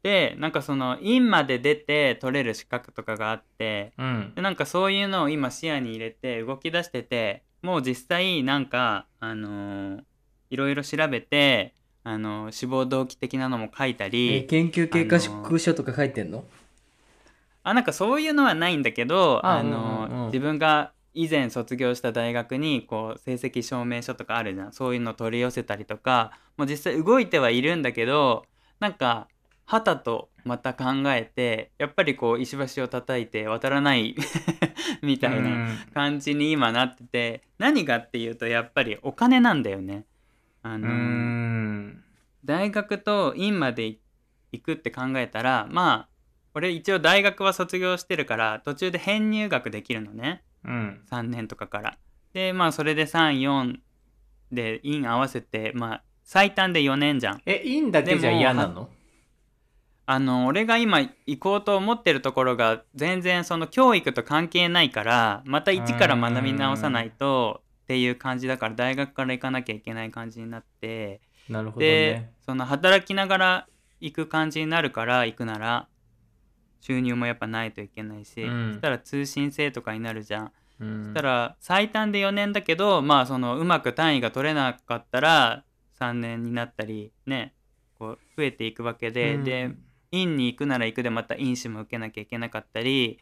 でなんかその院まで出て取れる資格とかがあってうん。でなんかそういうのを今視野に入れて動き出しててもう実際なんかあのーいろいろ調べてあのー志望動機的なのも書いたえり研究経過宿書とか書いてんの？あなんかそういうのはないんだけどああのーうんうんうん。自分が以前卒業した大学にこう成績証明書とかあるじゃん。そういうの取り寄せたりとかもう実際動いてはいるんだけどなんかはたとまた考えてやっぱりこう石橋を叩いて渡らない みたいな感じに今なってて何がっていうとやっぱりお金なんだよね。あうの大学と院まで行くって考えたらまあ俺一応大学は卒業してるから途中で編入学できるのねうん3年とかから。でまあそれで34で院合わせてまあ最短で4年じゃん。えいいんだけじゃ嫌なの？あの俺が今行こうと思ってるところが全然その教育と関係ないからまた一から学び直さないとっていう感じだから大学から行かなきゃいけない感じになってなるほどでねその働きながら行く感じになるから行くなら収入もやっぱないといけないし、うん。そしたら通信制とかになるじゃん。うん。そしたら最短で4年だけどまあそのうまく単位が取れなかったら3年になったりねこう増えていくわけで、うん。で院に行くなら行くでまた院試も受けなきゃいけなかったり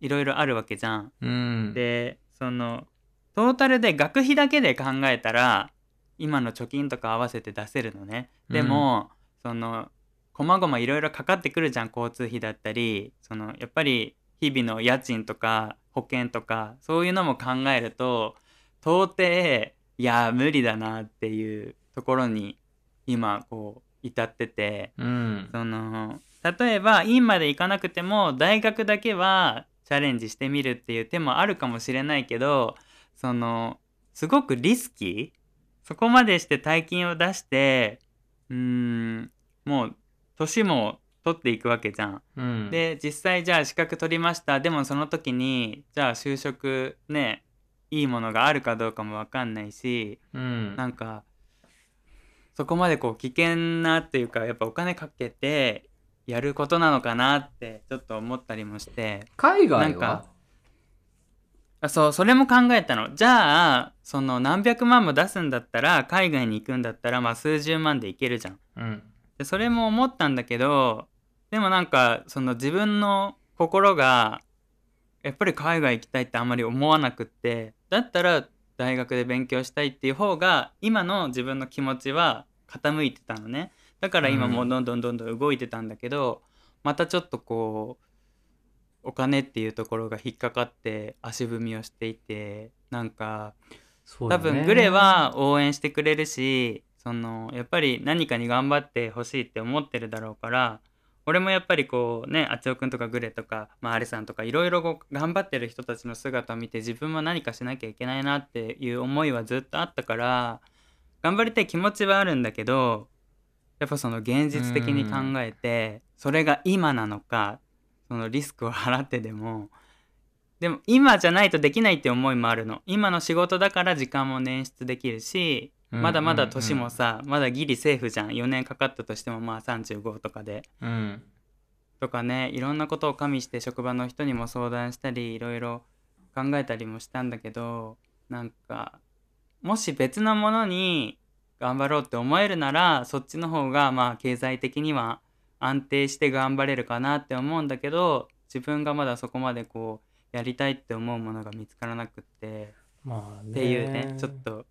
いろいろあるわけじゃん。うん。でそのトータルで学費だけで考えたら今の貯金とか合わせて出せるのね。でも、そのこまごまいろいろかかってくるじゃん交通費だったり。そのやっぱり日々の家賃とか保険とかそういうのも考えると到底いや無理だなっていうところに今こう至ってて。うん。その例えば院まで行かなくても大学だけはチャレンジしてみるっていう手もあるかもしれないけどそのすごくリスキー？そこまでして大金を出してうーんもう年も取っていくわけじゃん。うん。で実際じゃあ資格取りました。でもその時にじゃあ就職ねいいものがあるかどうかも分かんないしうん。なんかそこまでこう危険なっていうかやっぱお金かけてやることなのかなってちょっと思ったりもして。海外は？なんかあそうそれも考えたの。じゃあその何百万も出すんだったら海外に行くんだったらまあ数十万で行けるじゃん。うん。でそれも思ったんだけどでもなんかその自分の心がやっぱり海外行きたいってあんまり思わなくってだったら大学で勉強したいっていう方が今の自分の気持ちは傾いてたのねだから今もうどんどんどんどん動いてたんだけど、またちょっとこうお金っていうところが引っかかって足踏みをしていてなんかね。分グレは応援してくれるしそのやっぱり何かに頑張ってほしいって思ってるだろうから俺もやっぱりこうねあちおくんとかグレとか、まあ、アレさんとかいろいろ頑張ってる人たちの姿を見て自分も何かしなきゃいけないなっていう思いはずっとあったから頑張りたい気持ちはあるんだけどやっぱその現実的に考えてそれが今なのかそのリスクを払ってでもでも今じゃないとできないって思いもあるの。今の仕事だから時間も捻出できるしまだまだ年もさ、まだギリセーフじゃん。4年かかったとしてもまあ35とかで。うん。とかねいろんなことを加味して職場の人にも相談したりいろいろ考えたりもしたんだけどなんかもし別のものに頑張ろうって思えるならそっちの方がまあ経済的には安定して頑張れるかなって思うんだけど自分がまだそこまでこうやりたいって思うものが見つからなくってまあねっていうねちょっと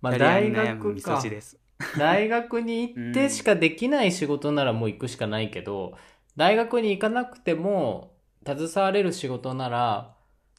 まあ大学か。大学に行ってしかできない仕事ならもう行くしかないけど、大学に行かなくても携われる仕事なら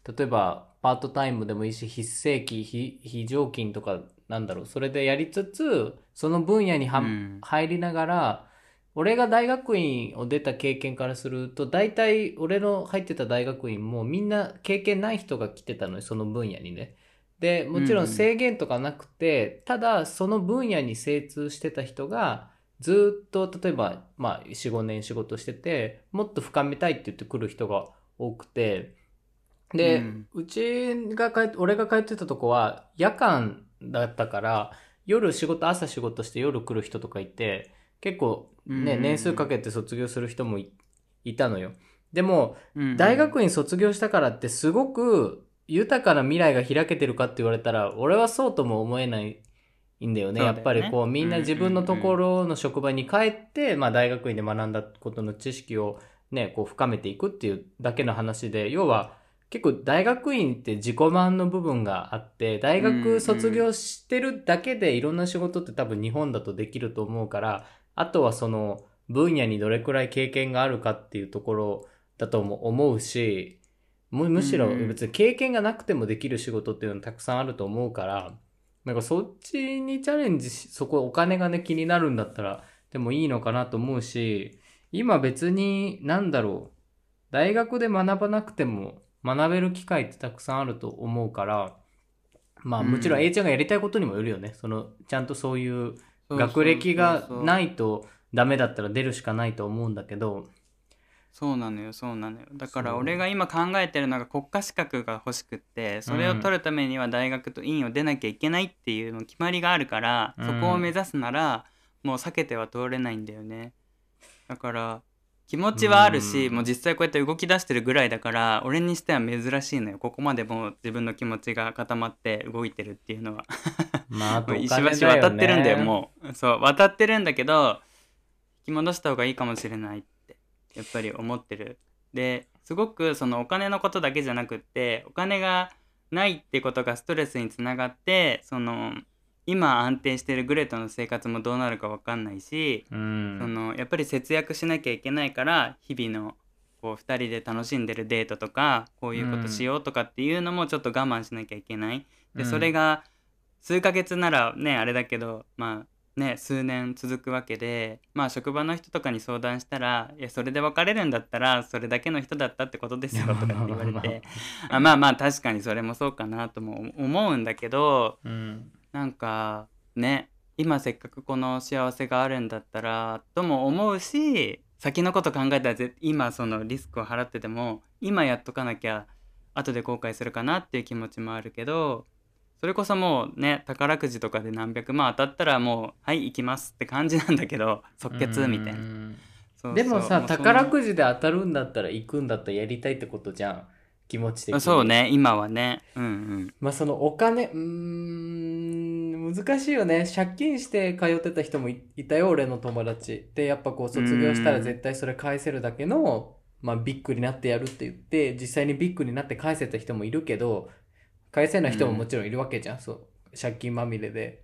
例えばパートタイムでもいいし非正規非非常勤とかなんだろうそれでやりつつその分野には、うん。入りながら俺が大学院を出た経験からすると大体俺の入ってた大学院もみんな経験ない人が来てたのよその分野にね。でもちろん制限とかなくて、ただその分野に精通してた人がずっと例えば、まあ、45年仕事しててもっと深めたいって言ってくる人が多くて。で、うん。うちが帰って俺が帰ってたとこは夜間だったから夜仕事朝仕事して夜来る人とかいて結構ね、うん年数かけて卒業する人もいいたのよ。でもうん大学院卒業したからってすごく豊かな未来が開けてるかって言われたら俺はそうとも思えないんだよね。よね。やっぱりこうみんな自分のところの職場に帰って、まあ、大学院で学んだことの知識をねこう深めていくっていうだけの話で要は結構大学院って自己満の部分があって大学卒業してるだけでいろんな仕事って多分日本だとできると思うからあとはその分野にどれくらい経験があるかっていうところだとも思うしむむしろ別に経験がなくてもできる仕事っていうのたくさんあると思うからなんかそっちにチャレンジしそこお金がね気になるんだったらでもいいのかなと思うし今別になんだろう大学で学ばなくても学べる機会ってたくさんあると思うからまあうん。もちろん A ちゃんがやりたいことにもよるよね。そのちゃんとそういう学歴がないとダメだったら出るしかないと思うんだけど。そうなのよそうなのよ。だから俺が今考えてるのが国家資格が欲しくってそれを取るためには大学と院を出なきゃいけないっていうの決まりがあるから、うんそこを目指すならもう避けては通れないんだよね。だから気持ちはあるし、うん。もう実際こうやって動き出してるぐらいだから俺にしては珍しいのよ。ここまでもう自分の気持ちが固まって動いてるっていうのは。まああとお石橋渡ってるんだよもう。そう渡ってるんだけど引き戻した方がいいかもしれないってやっぱり思ってる。ですごくそのお金のことだけじゃなくってお金がないってことがストレスにつながってその今安定してるグレートの生活もどうなるか分かんないし、うん。そのやっぱり節約しなきゃいけないから日々のこう2人で楽しんでるデートとかこういうことしようとかっていうのもちょっと我慢しなきゃいけない。でうん。それが数ヶ月ならねあれだけどまあね数年続くわけでまあ職場の人とかに相談したら「いやそれで別れるんだったらそれだけの人だったってことですよ」とかって言われて。あまあまあ確かにそれもそうかなとも思うんだけどうんなんかね今せっかくこの幸せがあるんだったらとも思うし先のこと考えたらぜ今そのリスクを払ってても今やっとかなきゃ後で後悔するかなっていう気持ちもあるけどそれこそもうね宝くじとかで何百万当たったらもうはい行きますって感じなんだけど即決みたいな。でもさ宝くじで当たるんだったら行くんだったらやりたいってことじゃん気持ち的に。そうね今はね。うんうん。まあそのお金うーん難しいよね。借金して通ってた人もいいたよ俺の友達。でやっぱこう卒業したら絶対それ返せるだけのまあビッグになってやるって言って実際にビッグになって返せた人もいるけど返せない人ももちろんいるわけじゃん、そう。借金まみれで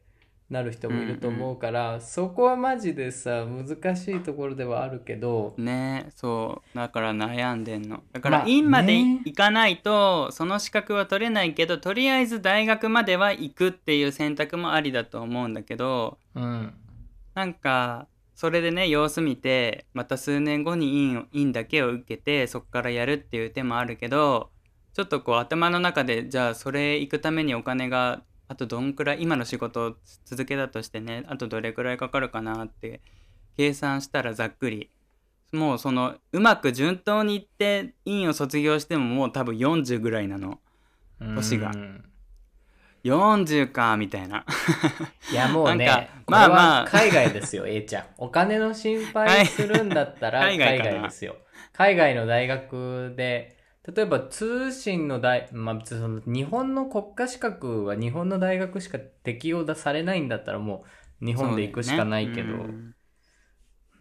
なる人もいると思うから、そこはマジでさ難しいところではあるけどねそうだから悩んでんの。だかまあら院まで行かないとその資格は取れないけどとりあえず大学までは行くっていう選択もありだと思うんだけどうん。なんかそれでね様子見てまた数年後に院を院だけを受けてそこからやるっていう手もあるけどちょっとこう頭の中でじゃあそれ行くためにお金があとどんくらい今の仕事を続けたとしてねあとどれくらいかかるかなって計算したらざっくり。もうそのうまく順当にいって院を卒業してももう多分40ぐらいなの。年が。うん。40かみたいな。いや もうねまあまあ。海外ですよ A ちゃん。お金の心配するんだったら海外ですよ。海外の大学で例えば通信の大、まあ、その日本の国家資格は日本の大学しか適用だされないんだったらもう日本で行くしかないけど。うね。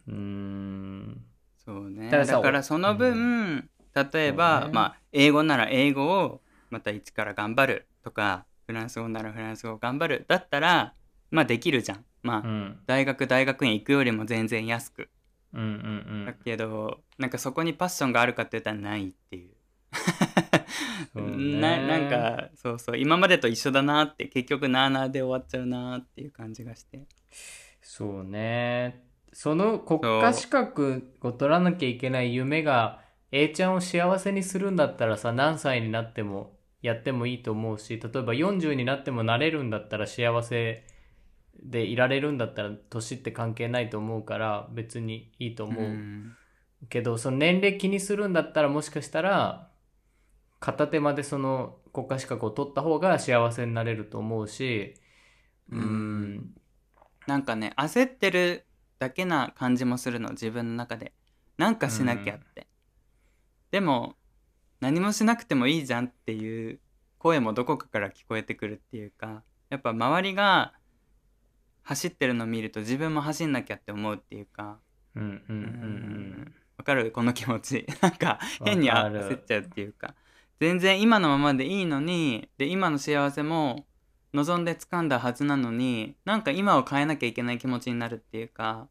うん。そうね。ただからその分、例えば、ね。まあ英語なら英語をまた一から頑張るとかフランス語ならフランス語を頑張るだったらまあできるじゃん。まあ、うん。大学大学院行くよりも全然安くうんうんうだんけどなんかそこにパッションがあるかって言ったらないっていう ななんかそうそう今までと一緒だなって結局なあなあで終わっちゃうなっていう感じがしてそうね。その国家資格を取らなきゃいけない夢が A ちゃんを幸せにするんだったらさ、何歳になってもやってもいいと思うし、例えば40になってもなれるんだったら幸せでいられるんだったら年って関係ないと思うから別にいいと思う。んけど、その年齢気にするんだったらもしかしたら片手までその国家資格を取った方が幸せになれると思うし、うーん、なんかね焦ってるだけな感じもするの自分の中で。なんかしなきゃって、でも何もしなくてもいいじゃんっていう声もどこかから聞こえてくるっていうかやっぱ周りが走ってるのを見ると自分も走んなきゃって思うっていうか。うんうんうんううん。ん。わかる？この気持ち。なんか変に焦っちゃうっていうか全然今のままでいいのにで今の幸せも望んで掴んだはずなのになんか今を変えなきゃいけない気持ちになるっていうか。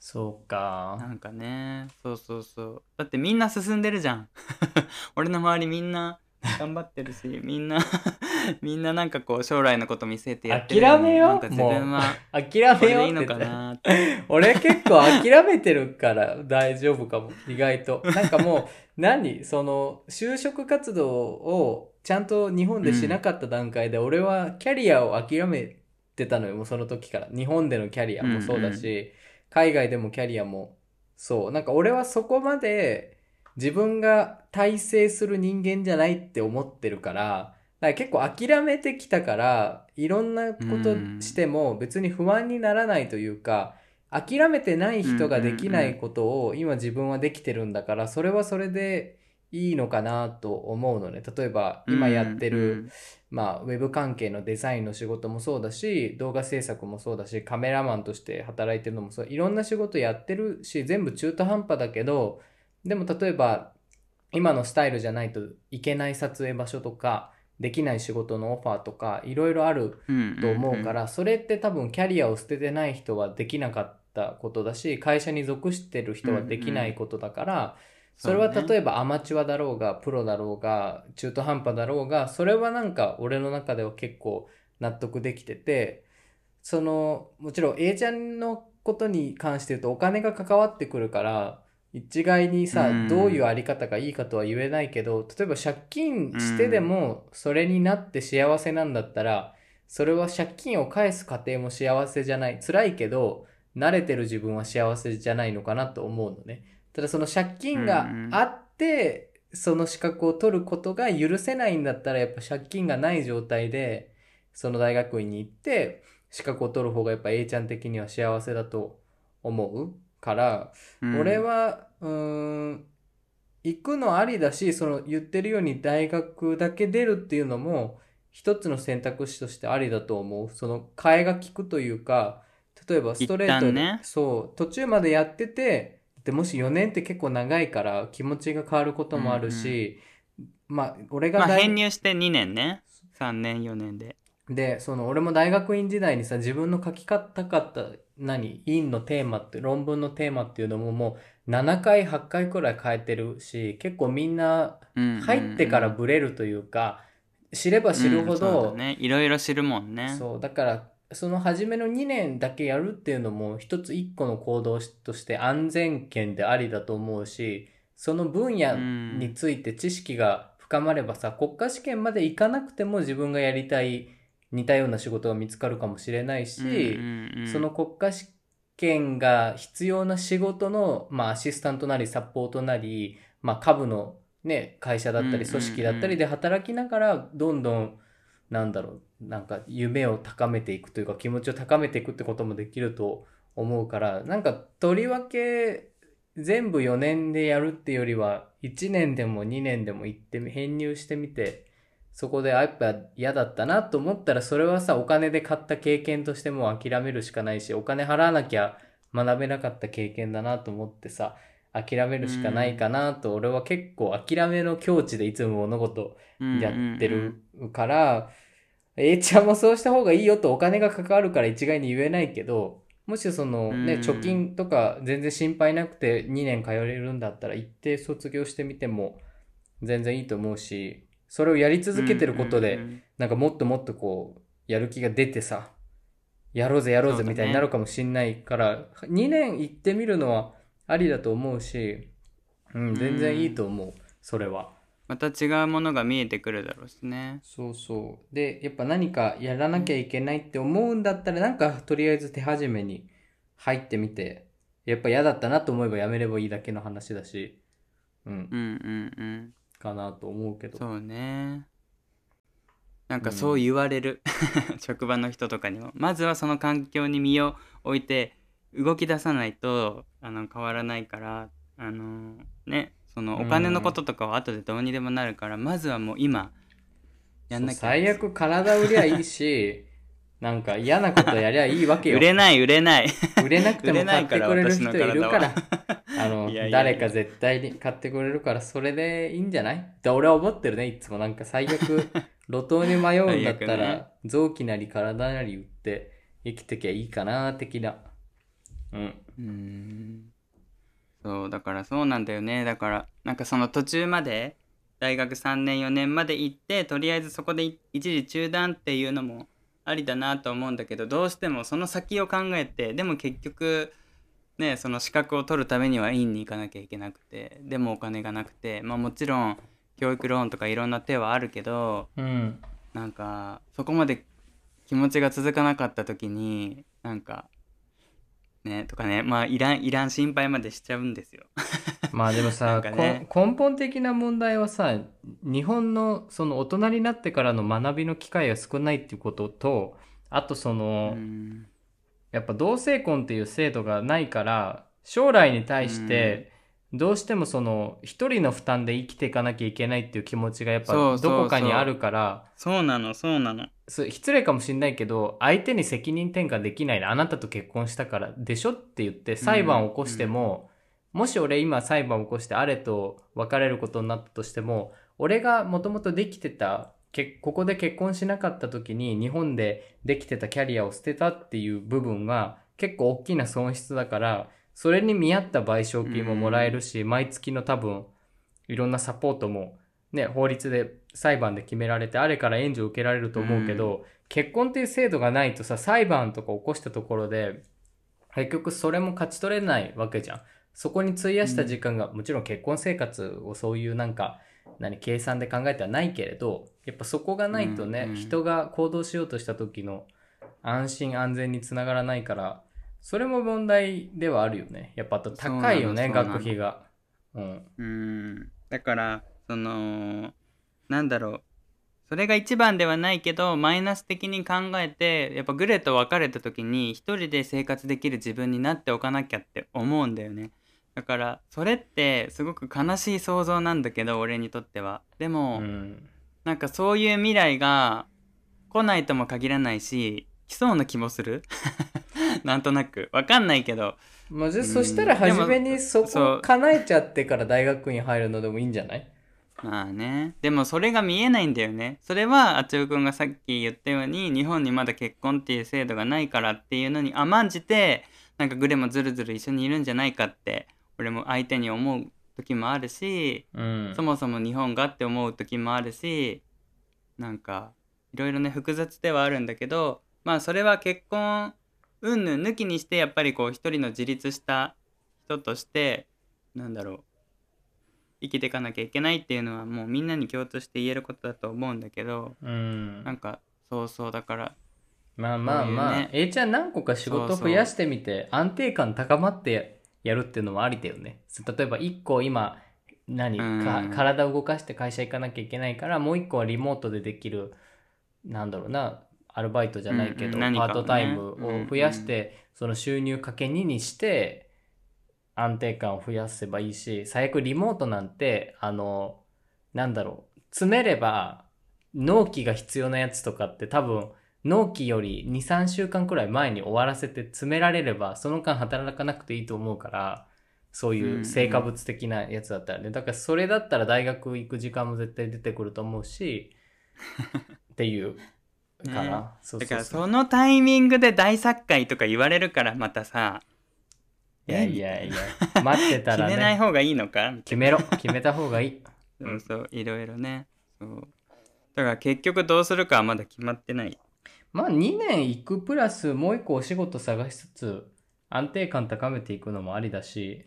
そうなか。んかね。そうそうそう。だってみんな進んでるじゃん。俺の周りみんな 頑張ってるしみんな みんななんかこう将来のこと見据えてやってる諦めよなんか自分は諦めようでいいのかなって 俺結構諦めてるから大丈夫かも。意外と。なんかもう、何？その、就職活動をちゃんと日本でしなかった段階で、俺はキャリアを諦めてたのよ、もうその時から。日本でのキャリアもそうだし、海外でもキャリアもそう。なんか俺はそこまで自分が大成する人間じゃないって思ってるから、だから結構諦めてきたから、いろんなことしても別に不安にならないというか、諦めてない人ができないことを今自分はできてるんだから、それはそれでいいのかなと思うのね。例えば今やってる、まあ、ウェブ関係のデザインの仕事もそうだし、動画制作もそうだし、カメラマンとして働いてるのもそう、いろんな仕事やってるし、全部中途半端だけど、でも例えば、今のスタイルじゃないといけない撮影場所とか、できない仕事のオファーとか、いろいろあるうんと思うから、それって多分キャリアを捨ててない人はできなかったことだし、会社に属してる人はできないことだから、それは例えばアマチュアだろうが、プロだろうが、中途半端だろうが、それはなんか俺の中では結構納得できてて、その、もちろん A ちゃんのことに関して言うとお金が関わってくるから、一概にさ、うんどういうあり方がいいかとは言えないけど、例えば借金してでもそれになって幸せなんだったら、それは借金を返す過程も幸せじゃない。辛いけど、慣れてる自分は幸せじゃないのかなと思うのね。ただその借金があって、その資格を取ることが許せないんだったらやっぱ借金がない状態でその大学院に行って資格を取る方がやっぱ A ちゃん的には幸せだと思うから、うん。俺はうーん行くのありだしその言ってるように大学だけ出るっていうのも一つの選択肢としてありだと思う。その替えが利くというか例えばストレートで、ね。そう途中までやっててでもし4年って結構長いから気持ちが変わることもあるし、まあ俺がまあ大編入して2年ね。3年4年で。でその俺も大学院時代にさ自分の書きたかった何？院のテーマって論文のテーマっていうのももう7回8回くらい変えてるし結構みんなうん入ってからブレるというか、知れば知るほうんそうど、だね。いろいろ知るもんね。そうだからその初めの2年だけやるっていうのも一つ一個の行動として安全圏でありだと思うしその分野について知識が深まればさ国家試験まで行かなくても自分がやりたい似たような仕事が見つかるかもしれないし、うんうんうん。その国家試験が必要な仕事の、まあ、アシスタントなりサポートなり、まあ、株の、ね、会社だったり組織だったりで働きながらどんどんなんだろうなんか夢を高めていくというか気持ちを高めていくってこともできると思うからなんかとりわけ全部4年でやるっていうよりは1年でも2年でも行ってみ編入してみてそこであやっぱ嫌だったなと思ったらそれはさお金で買った経験としてもう諦めるしかないしお金払わなきゃ学べなかった経験だなと思ってさ諦めるしかないかなと俺は結構諦めの境地でいつも物事やってるから、A ちゃんもそうした方がいいよとお金が関わるから一概に言えないけど、もしそのね、うん。貯金とか全然心配なくて2年通れるんだったら一定卒業してみても全然いいと思うし、それをやり続けてることで、うんうんうんなんかもっともっとこう、やる気が出てさ、やろうぜやろうぜみたいになるかもしんないから、2年行ってみるのはありだと思うし、うん、全然いいと思う、それは。また違うものが見えてくるだろうしね。そうそう。で、やっぱ何かやらなきゃいけないって思うんだったら、なんかとりあえず手始めに入ってみて、やっぱ嫌だったなと思えばやめればいいだけの話だし、うん、うんうんうんかなと思うけど。そうね。なんかそう言われる、職場の人とかにも。まずはその環境に身を置いて動き出さないとあの変わらないからあのねそのお金のこととかは後でどうにでもなるから、まずはもう今やんなきゃ。最悪体売りゃいいし、なんか嫌なことやりゃいいわけよ。売れない売れない売れなくても買ってくれる人いるか売れないら、あの誰か絶対に買ってくれるから、それでいいんじゃない？って俺は思ってるね、いつも。なんか最悪、路頭に迷うんだったら、ね臓器なり体なり売って生きてきゃいいかな、的な。うん。うーんそうだからそうなんだよねだからなんかその途中まで大学3年4年まで行ってとりあえずそこでい一時中断っていうのもありだなと思うんだけどどうしてもその先を考えてでも結局ねその資格を取るためには院に行かなきゃいけなくてでもお金がなくてまあもちろん教育ローンとかいろんな手はあるけどうん。なんかそこまで気持ちが続かなかった時になんかねとかね。まあいらんいらん心配までしちゃうんですよ。まあでもなさ、ね。こ根本的な問題はさ、日本のその大人になってからの学びの機会が少ないっていうことと、あとその、うん。やっぱ同性婚っていう制度がないから将来に対してどうしてもその一人の負担で生きていかなきゃいけないっていう気持ちがやっぱどこかにあるから。そうなのそうなの。失礼かもしんないけど相手に責任転嫁できないのあなたと結婚したからでしょって言って裁判を起こしても、もし俺今裁判を起こしてあれと別れることになったとしても俺がもともとできてたけここで結婚しなかった時に日本でできてたキャリアを捨てたっていう部分が結構大きな損失だからそれに見合った賠償金ももらえるし、毎月の多分いろんなサポートもね法律で裁判で決められてあれから援助を受けられると思うけど、結婚っていう制度がないとさ裁判とか起こしたところで結局それも勝ち取れないわけじゃん。そこに費やした時間が、もちろん結婚生活をそういうなんか何計算で考えてはないけれどやっぱそこがないとね、うんうん。人が行動しようとした時の安心安全につながらないからそれも問題ではあるよね。やっぱあと高いよね学費が。うん。うん。だからそのなんだろう。それが一番ではないけどマイナス的に考えてやっぱグレと別れた時に一人で生活できる自分になっておかなきゃって思うんだよね。だからそれってすごく悲しい想像なんだけど俺にとっては。でも、うん。なんかそういう未来が来ないとも限らないし来そうな気もする。なんとなく。わかんないけど。まあ、じゃあうんそしたら初めにそこ叶えちゃってから大学院入るのでもいいんじゃない？まあね。でもそれが見えないんだよね。それはあちおくんがさっき言ったように日本にまだ結婚っていう制度がないからっていうのに甘んじてなんかグレもずるずる一緒にいるんじゃないかって俺も相手に思う時もあるしうん。そもそも日本がって思う時もあるしなんかいろいろね複雑ではあるんだけどまあそれは結婚云々抜きにしてやっぱりこう一人の自立した人としてなんだろう生きていかなきゃいけないっていうのはもうみんなに共通して言えることだと思うんだけどうん。なんかそうそうだから。まあまあまあ、ね。A ちゃん何個か仕事増やしてみて安定感高まってやるっていうのもありだよね。例えば1個今何うん。か体を動かして会社行かなきゃいけないからもう1個はリモートでできるなんだろうなアルバイトじゃないけど、うんうんね。パートタイムを増やして、その収入かけ2にして安定感を増やせばいいし最悪リモートなんてあのなんだろう詰めれば納期が必要なやつとかって多分納期より23週間くらい前に終わらせて詰められればその間働かなくていいと思うからそういう成果物的なやつだったらね、だからそれだったら大学行く時間も絶対出てくると思うし っていうかな、ねそうだからそのタイミングで大作会とか言われるからまたさいやいやいや。待ってた決らね。めない方がいいのか？決めろ。決めた方がいい。そうそういろいろね。そう。だから結局どうするかはまだ決まってない。まあ2年行くプラスもう一個お仕事探しつつ安定感高めていくのもありだし。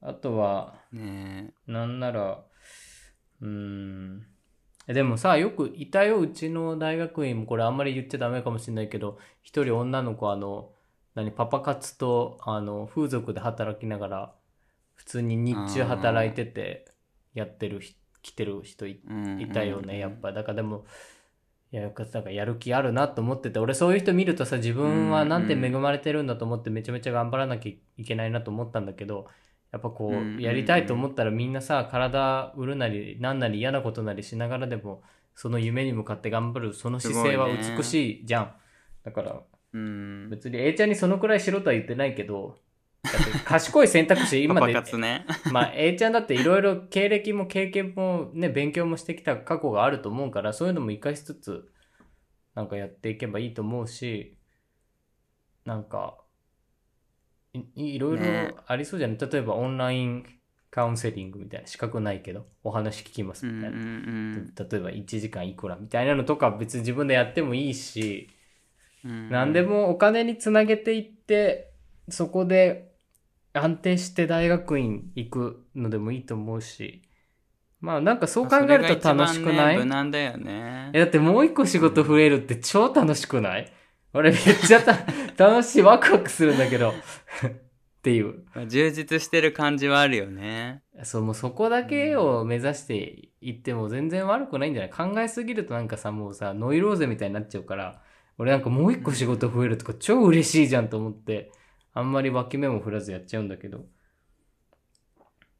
あとはねなんならうーん。でもさよくいたようちの大学院もこれあんまり言っちゃダメかもしれないけど一人女の子あの何パパ活とあの風俗で働きながら普通に日中働いててやってる人来てる人いたよね、やっぱ。だからでもいやなんかやる気あるなと思ってて俺そういう人見るとさ自分はなんて恵まれてるんだと思ってめちゃめちゃ頑張らなきゃいけないなと思ったんだけどやっぱこうやりたいと思ったらみんなさ体売るなりなんなり嫌なことなりしながらでもその夢に向かって頑張るその姿勢は美しいじゃん、だからうん。別に A ちゃんにそのくらいしろとは言ってないけどだって賢い選択肢今で活ね。まあ A ちゃんだっていろいろ経歴も経験もね勉強もしてきた過去があると思うからそういうのも生かしつつなんかやっていけばいいと思うしなんかいいろいろね。ありそうじゃない、例えばオンラインカウンセリングみたいな資格ないけどお話聞きますみたいな、ん例えば1時間いくらみたいなのとか別に自分でやってもいいし、うん何でもお金につなげていってそこで安定して大学院行くのでもいいと思うし。まあなんかそう考えると楽しくない、ね無難だよね。えだってもう一個仕事増えるって超楽しくない？俺めっちゃた 楽しいワクワクするんだけど。っていう。充実してる感じはあるよね。そうもうそこだけを目指していっても全然悪くないんじゃない？考えすぎるとなんかさもうさノイローゼみたいになっちゃうから俺なんかもう一個仕事増えるとか超嬉しいじゃんと思ってあんまり脇目も振らずやっちゃうんだけど。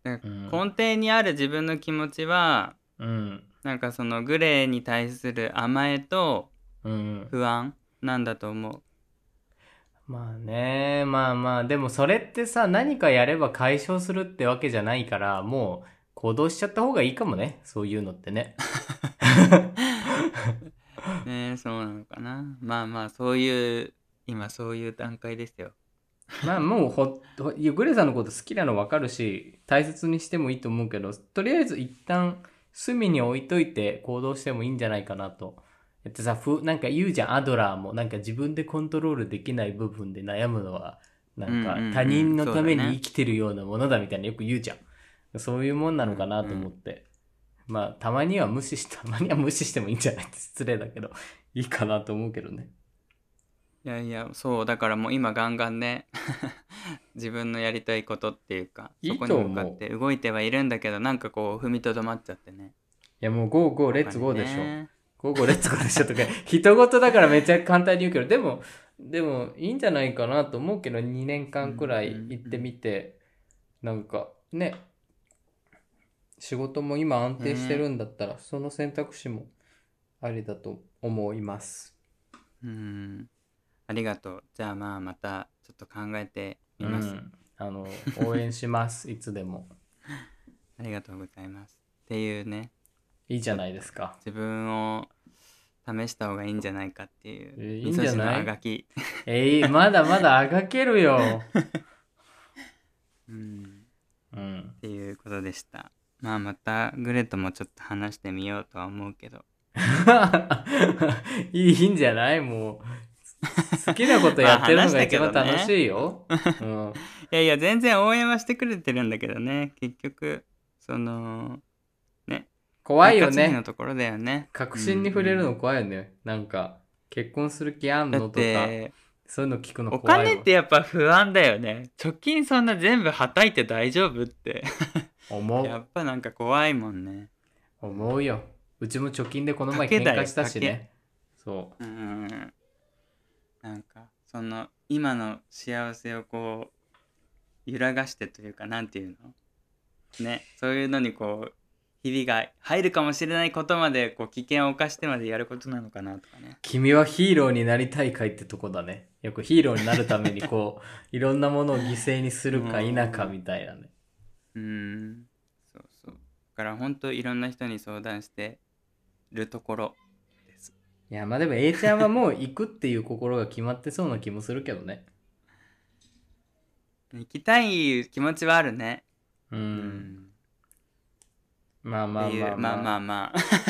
根底にある自分の気持ちはうん。なんかそのグレーに対する甘えとうん。不安なんだと思う。まあねまあまあでもそれってさ何かやれば解消するってわけじゃないからもう行動しちゃった方がいいかもねそういうのってね ねそうなのかな。まあまあそういう今そういう段階ですよ。まあもうほほいやグレさんのこと好きなの分かるし大切にしてもいいと思うけどとりあえず一旦隅に置いといて行動してもいいんじゃないかなと。だってさふなんか言うじゃん。アドラーも。なんか自分でコントロールできない部分で悩むのは。なんか他人のために生きてるようなものだみたいなよく言うじゃん。そういうもんなのかなと思って。まあたまには無視し たまには無視してもいいんじゃないって失礼だけどいいかなと思うけどね。いやいやそうだからもう今ガンガンね 自分のやりたいことっていうかいいそこに向かって動いてはいるんだけどなんかこう踏みとどまっちゃってね。いやもうゴーゴーレッツゴーでしょ。ね。ゴーゴーレッツゴーでしょ。とか、他人事だからめっちゃ簡単に言うけど、でも、でもいいんじゃないかなと思うけど、2年間くらい行ってみて、なんかね、仕事も今安定してるんだったら、その選択肢もありだと思います。うんありがとうじゃあまあまたちょっと考えてみうます、ん。あの、応援します、いつでも。ありがとうございますっていうねいいじゃないですか。自分を試した方がいいんじゃないかっていうえいいんじゃない？あがきえい、まだまだあがけるよ。うんうんっ。ていうことでしたまあまたグレともちょっと話してみようとは思うけど いいんじゃない？もう。好きなことやってるのが一番楽しいよ。うん。いやいや全然応援はしてくれてるんだけどね結局その怖いよ中継ぎのね。ところだよね確信に触れるのうん怖いよね。なんか、結婚する気あんの？とか、てそういうの聞くのお怖いわ。金ってやっぱ不安だよね貯金そんな全部はたいて大丈夫って思う。やっぱなんか怖いもんね思うよ。うちも貯金でこの前喧賭けだよ嘩したしね。そうんなんかその今の幸せをこう揺らがしてというかなんていうの？ねそういうのにこう日々が入るかもしれないことまでこう危険を冒してまでやることなのかなとかねう。君はヒーローになりたいかいってとこだね。よくヒーローになるためにこう、いろんなものを犠牲にするか否かみたいなね。うん。そうそう。だから本当いろんな人に相談してるところです。いや、まあでも A ちゃんはもう行くっていう心が決まってそうな気もするけどね。行きたい気持ちはあるね。う。うん。まあまあまあまあ。まあままあ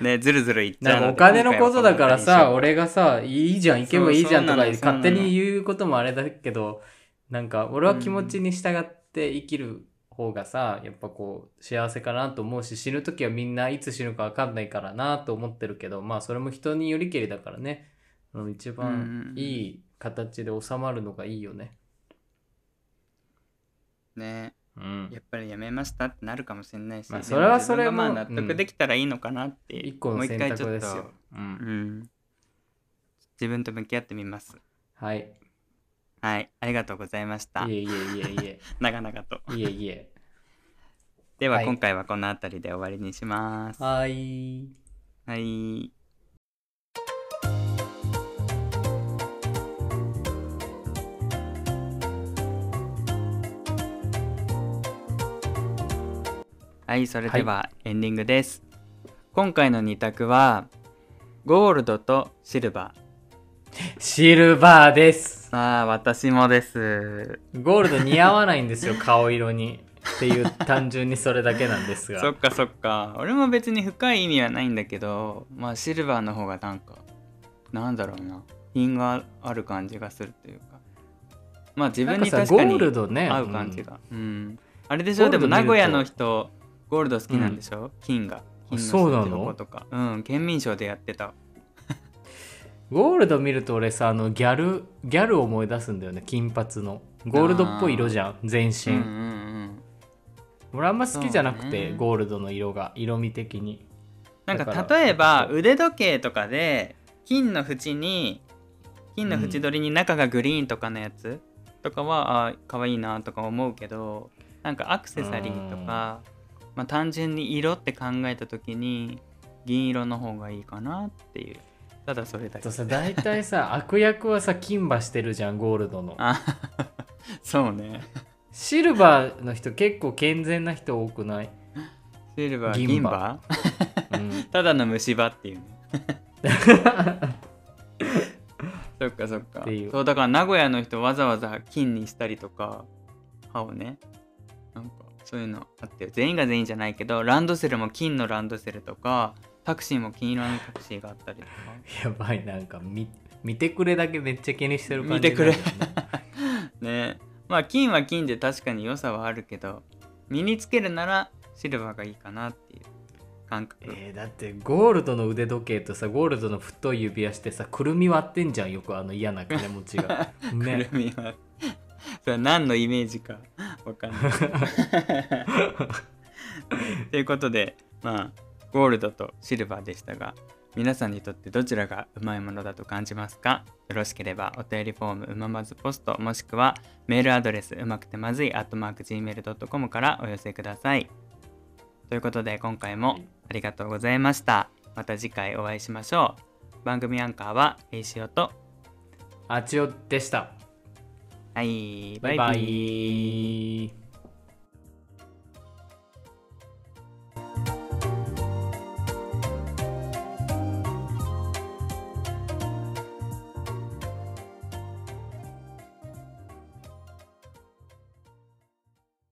ねずるずるいっちゃうお金のことだからさ、俺がさ、いいじゃん、行けばいいじゃんとか勝手に言うこともあれだけど、なんか俺は気持ちに従って生きる方がさ、やっぱこう幸せかなと思うし、死ぬ時はみんないつ死ぬかわかんないからなと思ってるけど、まあそれも人によりけりだからね、うん一番いい形で収まるのがいいよね。ねうん。やっぱりやめましたってなるかもしれないし、まあそれはそれも納得できたらいいのかなっていう、一個の選択ですよ。う。うんん、自分と向き合ってみますはい。はいありがとうございましたいえいえいえいえ。長々といえいえ。では、はい今回はこの辺りで終わりにしますはい。はいはいそれではエンディングです、今回の2択はゴールドとシルバシルバーです。ーああ私もです。ゴールド似合わないんですよ、顔色に。っていう単純にそれだけなんですが。そっかそっか。俺も別に深い意味はないんだけどまあシルバーの方がなんかなんだろうな。品がある感じがするというか。まあ自分に確かにールドね。合う感じが。うん、あれでしょ？でも名古屋の人ゴールド好きなんでしょ、金が。金のそうなの？とか。うん県民賞でやってた。うんゴールド見ると俺さ、あの、ギャル、ギャルを思い出すんだよね、金髪の。ゴールドっぽい色じゃん、全身。うんうんうん。俺あんま好きじゃなくて、ね。ゴールドの色が、色味的に。なんだか例えば腕時計とかで金の縁に金の縁取りに中がグリーンとかのやつとかは、あ可愛いなとか思うけどなんかアクセサリーとか、まあ、単純に色って考えた時に銀色の方がいいかなっていう。ただそれだけ。とさ、大体さ、悪役はさ、金馬してるじゃん、ゴールドの。あそうね。シルバーの人結構健全な人多くない、シルバー銀馬？ただの虫歯っていうね。そっかそっか。そうだから名古屋の人わざわざ金にしたりとか歯をね。なんかそういうのあって全員が全員じゃないけどランドセルも金のランドセルとかタクシーも金色のタクシーがあったりとか。やばいなんか見見てくれだけめっちゃ気にしてる感じ見てくれ。ね。ねまあ金は金で確かに良さはあるけど身につけるならシルバーがいいかなっていう感覚、えーだってゴールドの腕時計とさゴールドの太い指輪してさくるみ割ってんじゃんよくあの嫌な金持ちが。くるねみはそれ何のイメージかわかんない。ということでまあゴールドとシルバーでしたが皆さんにとってどちらがうまいものだと感じますか？よろしければお便りフォームうままずポストもしくはメールアドレスうまくてまずい gmail.com からお寄せください。ということで今回もありがとうございました。また次回お会いしましょう。番組アンカーはえいしおとあちおでしたはい、バイバイ。バイバイ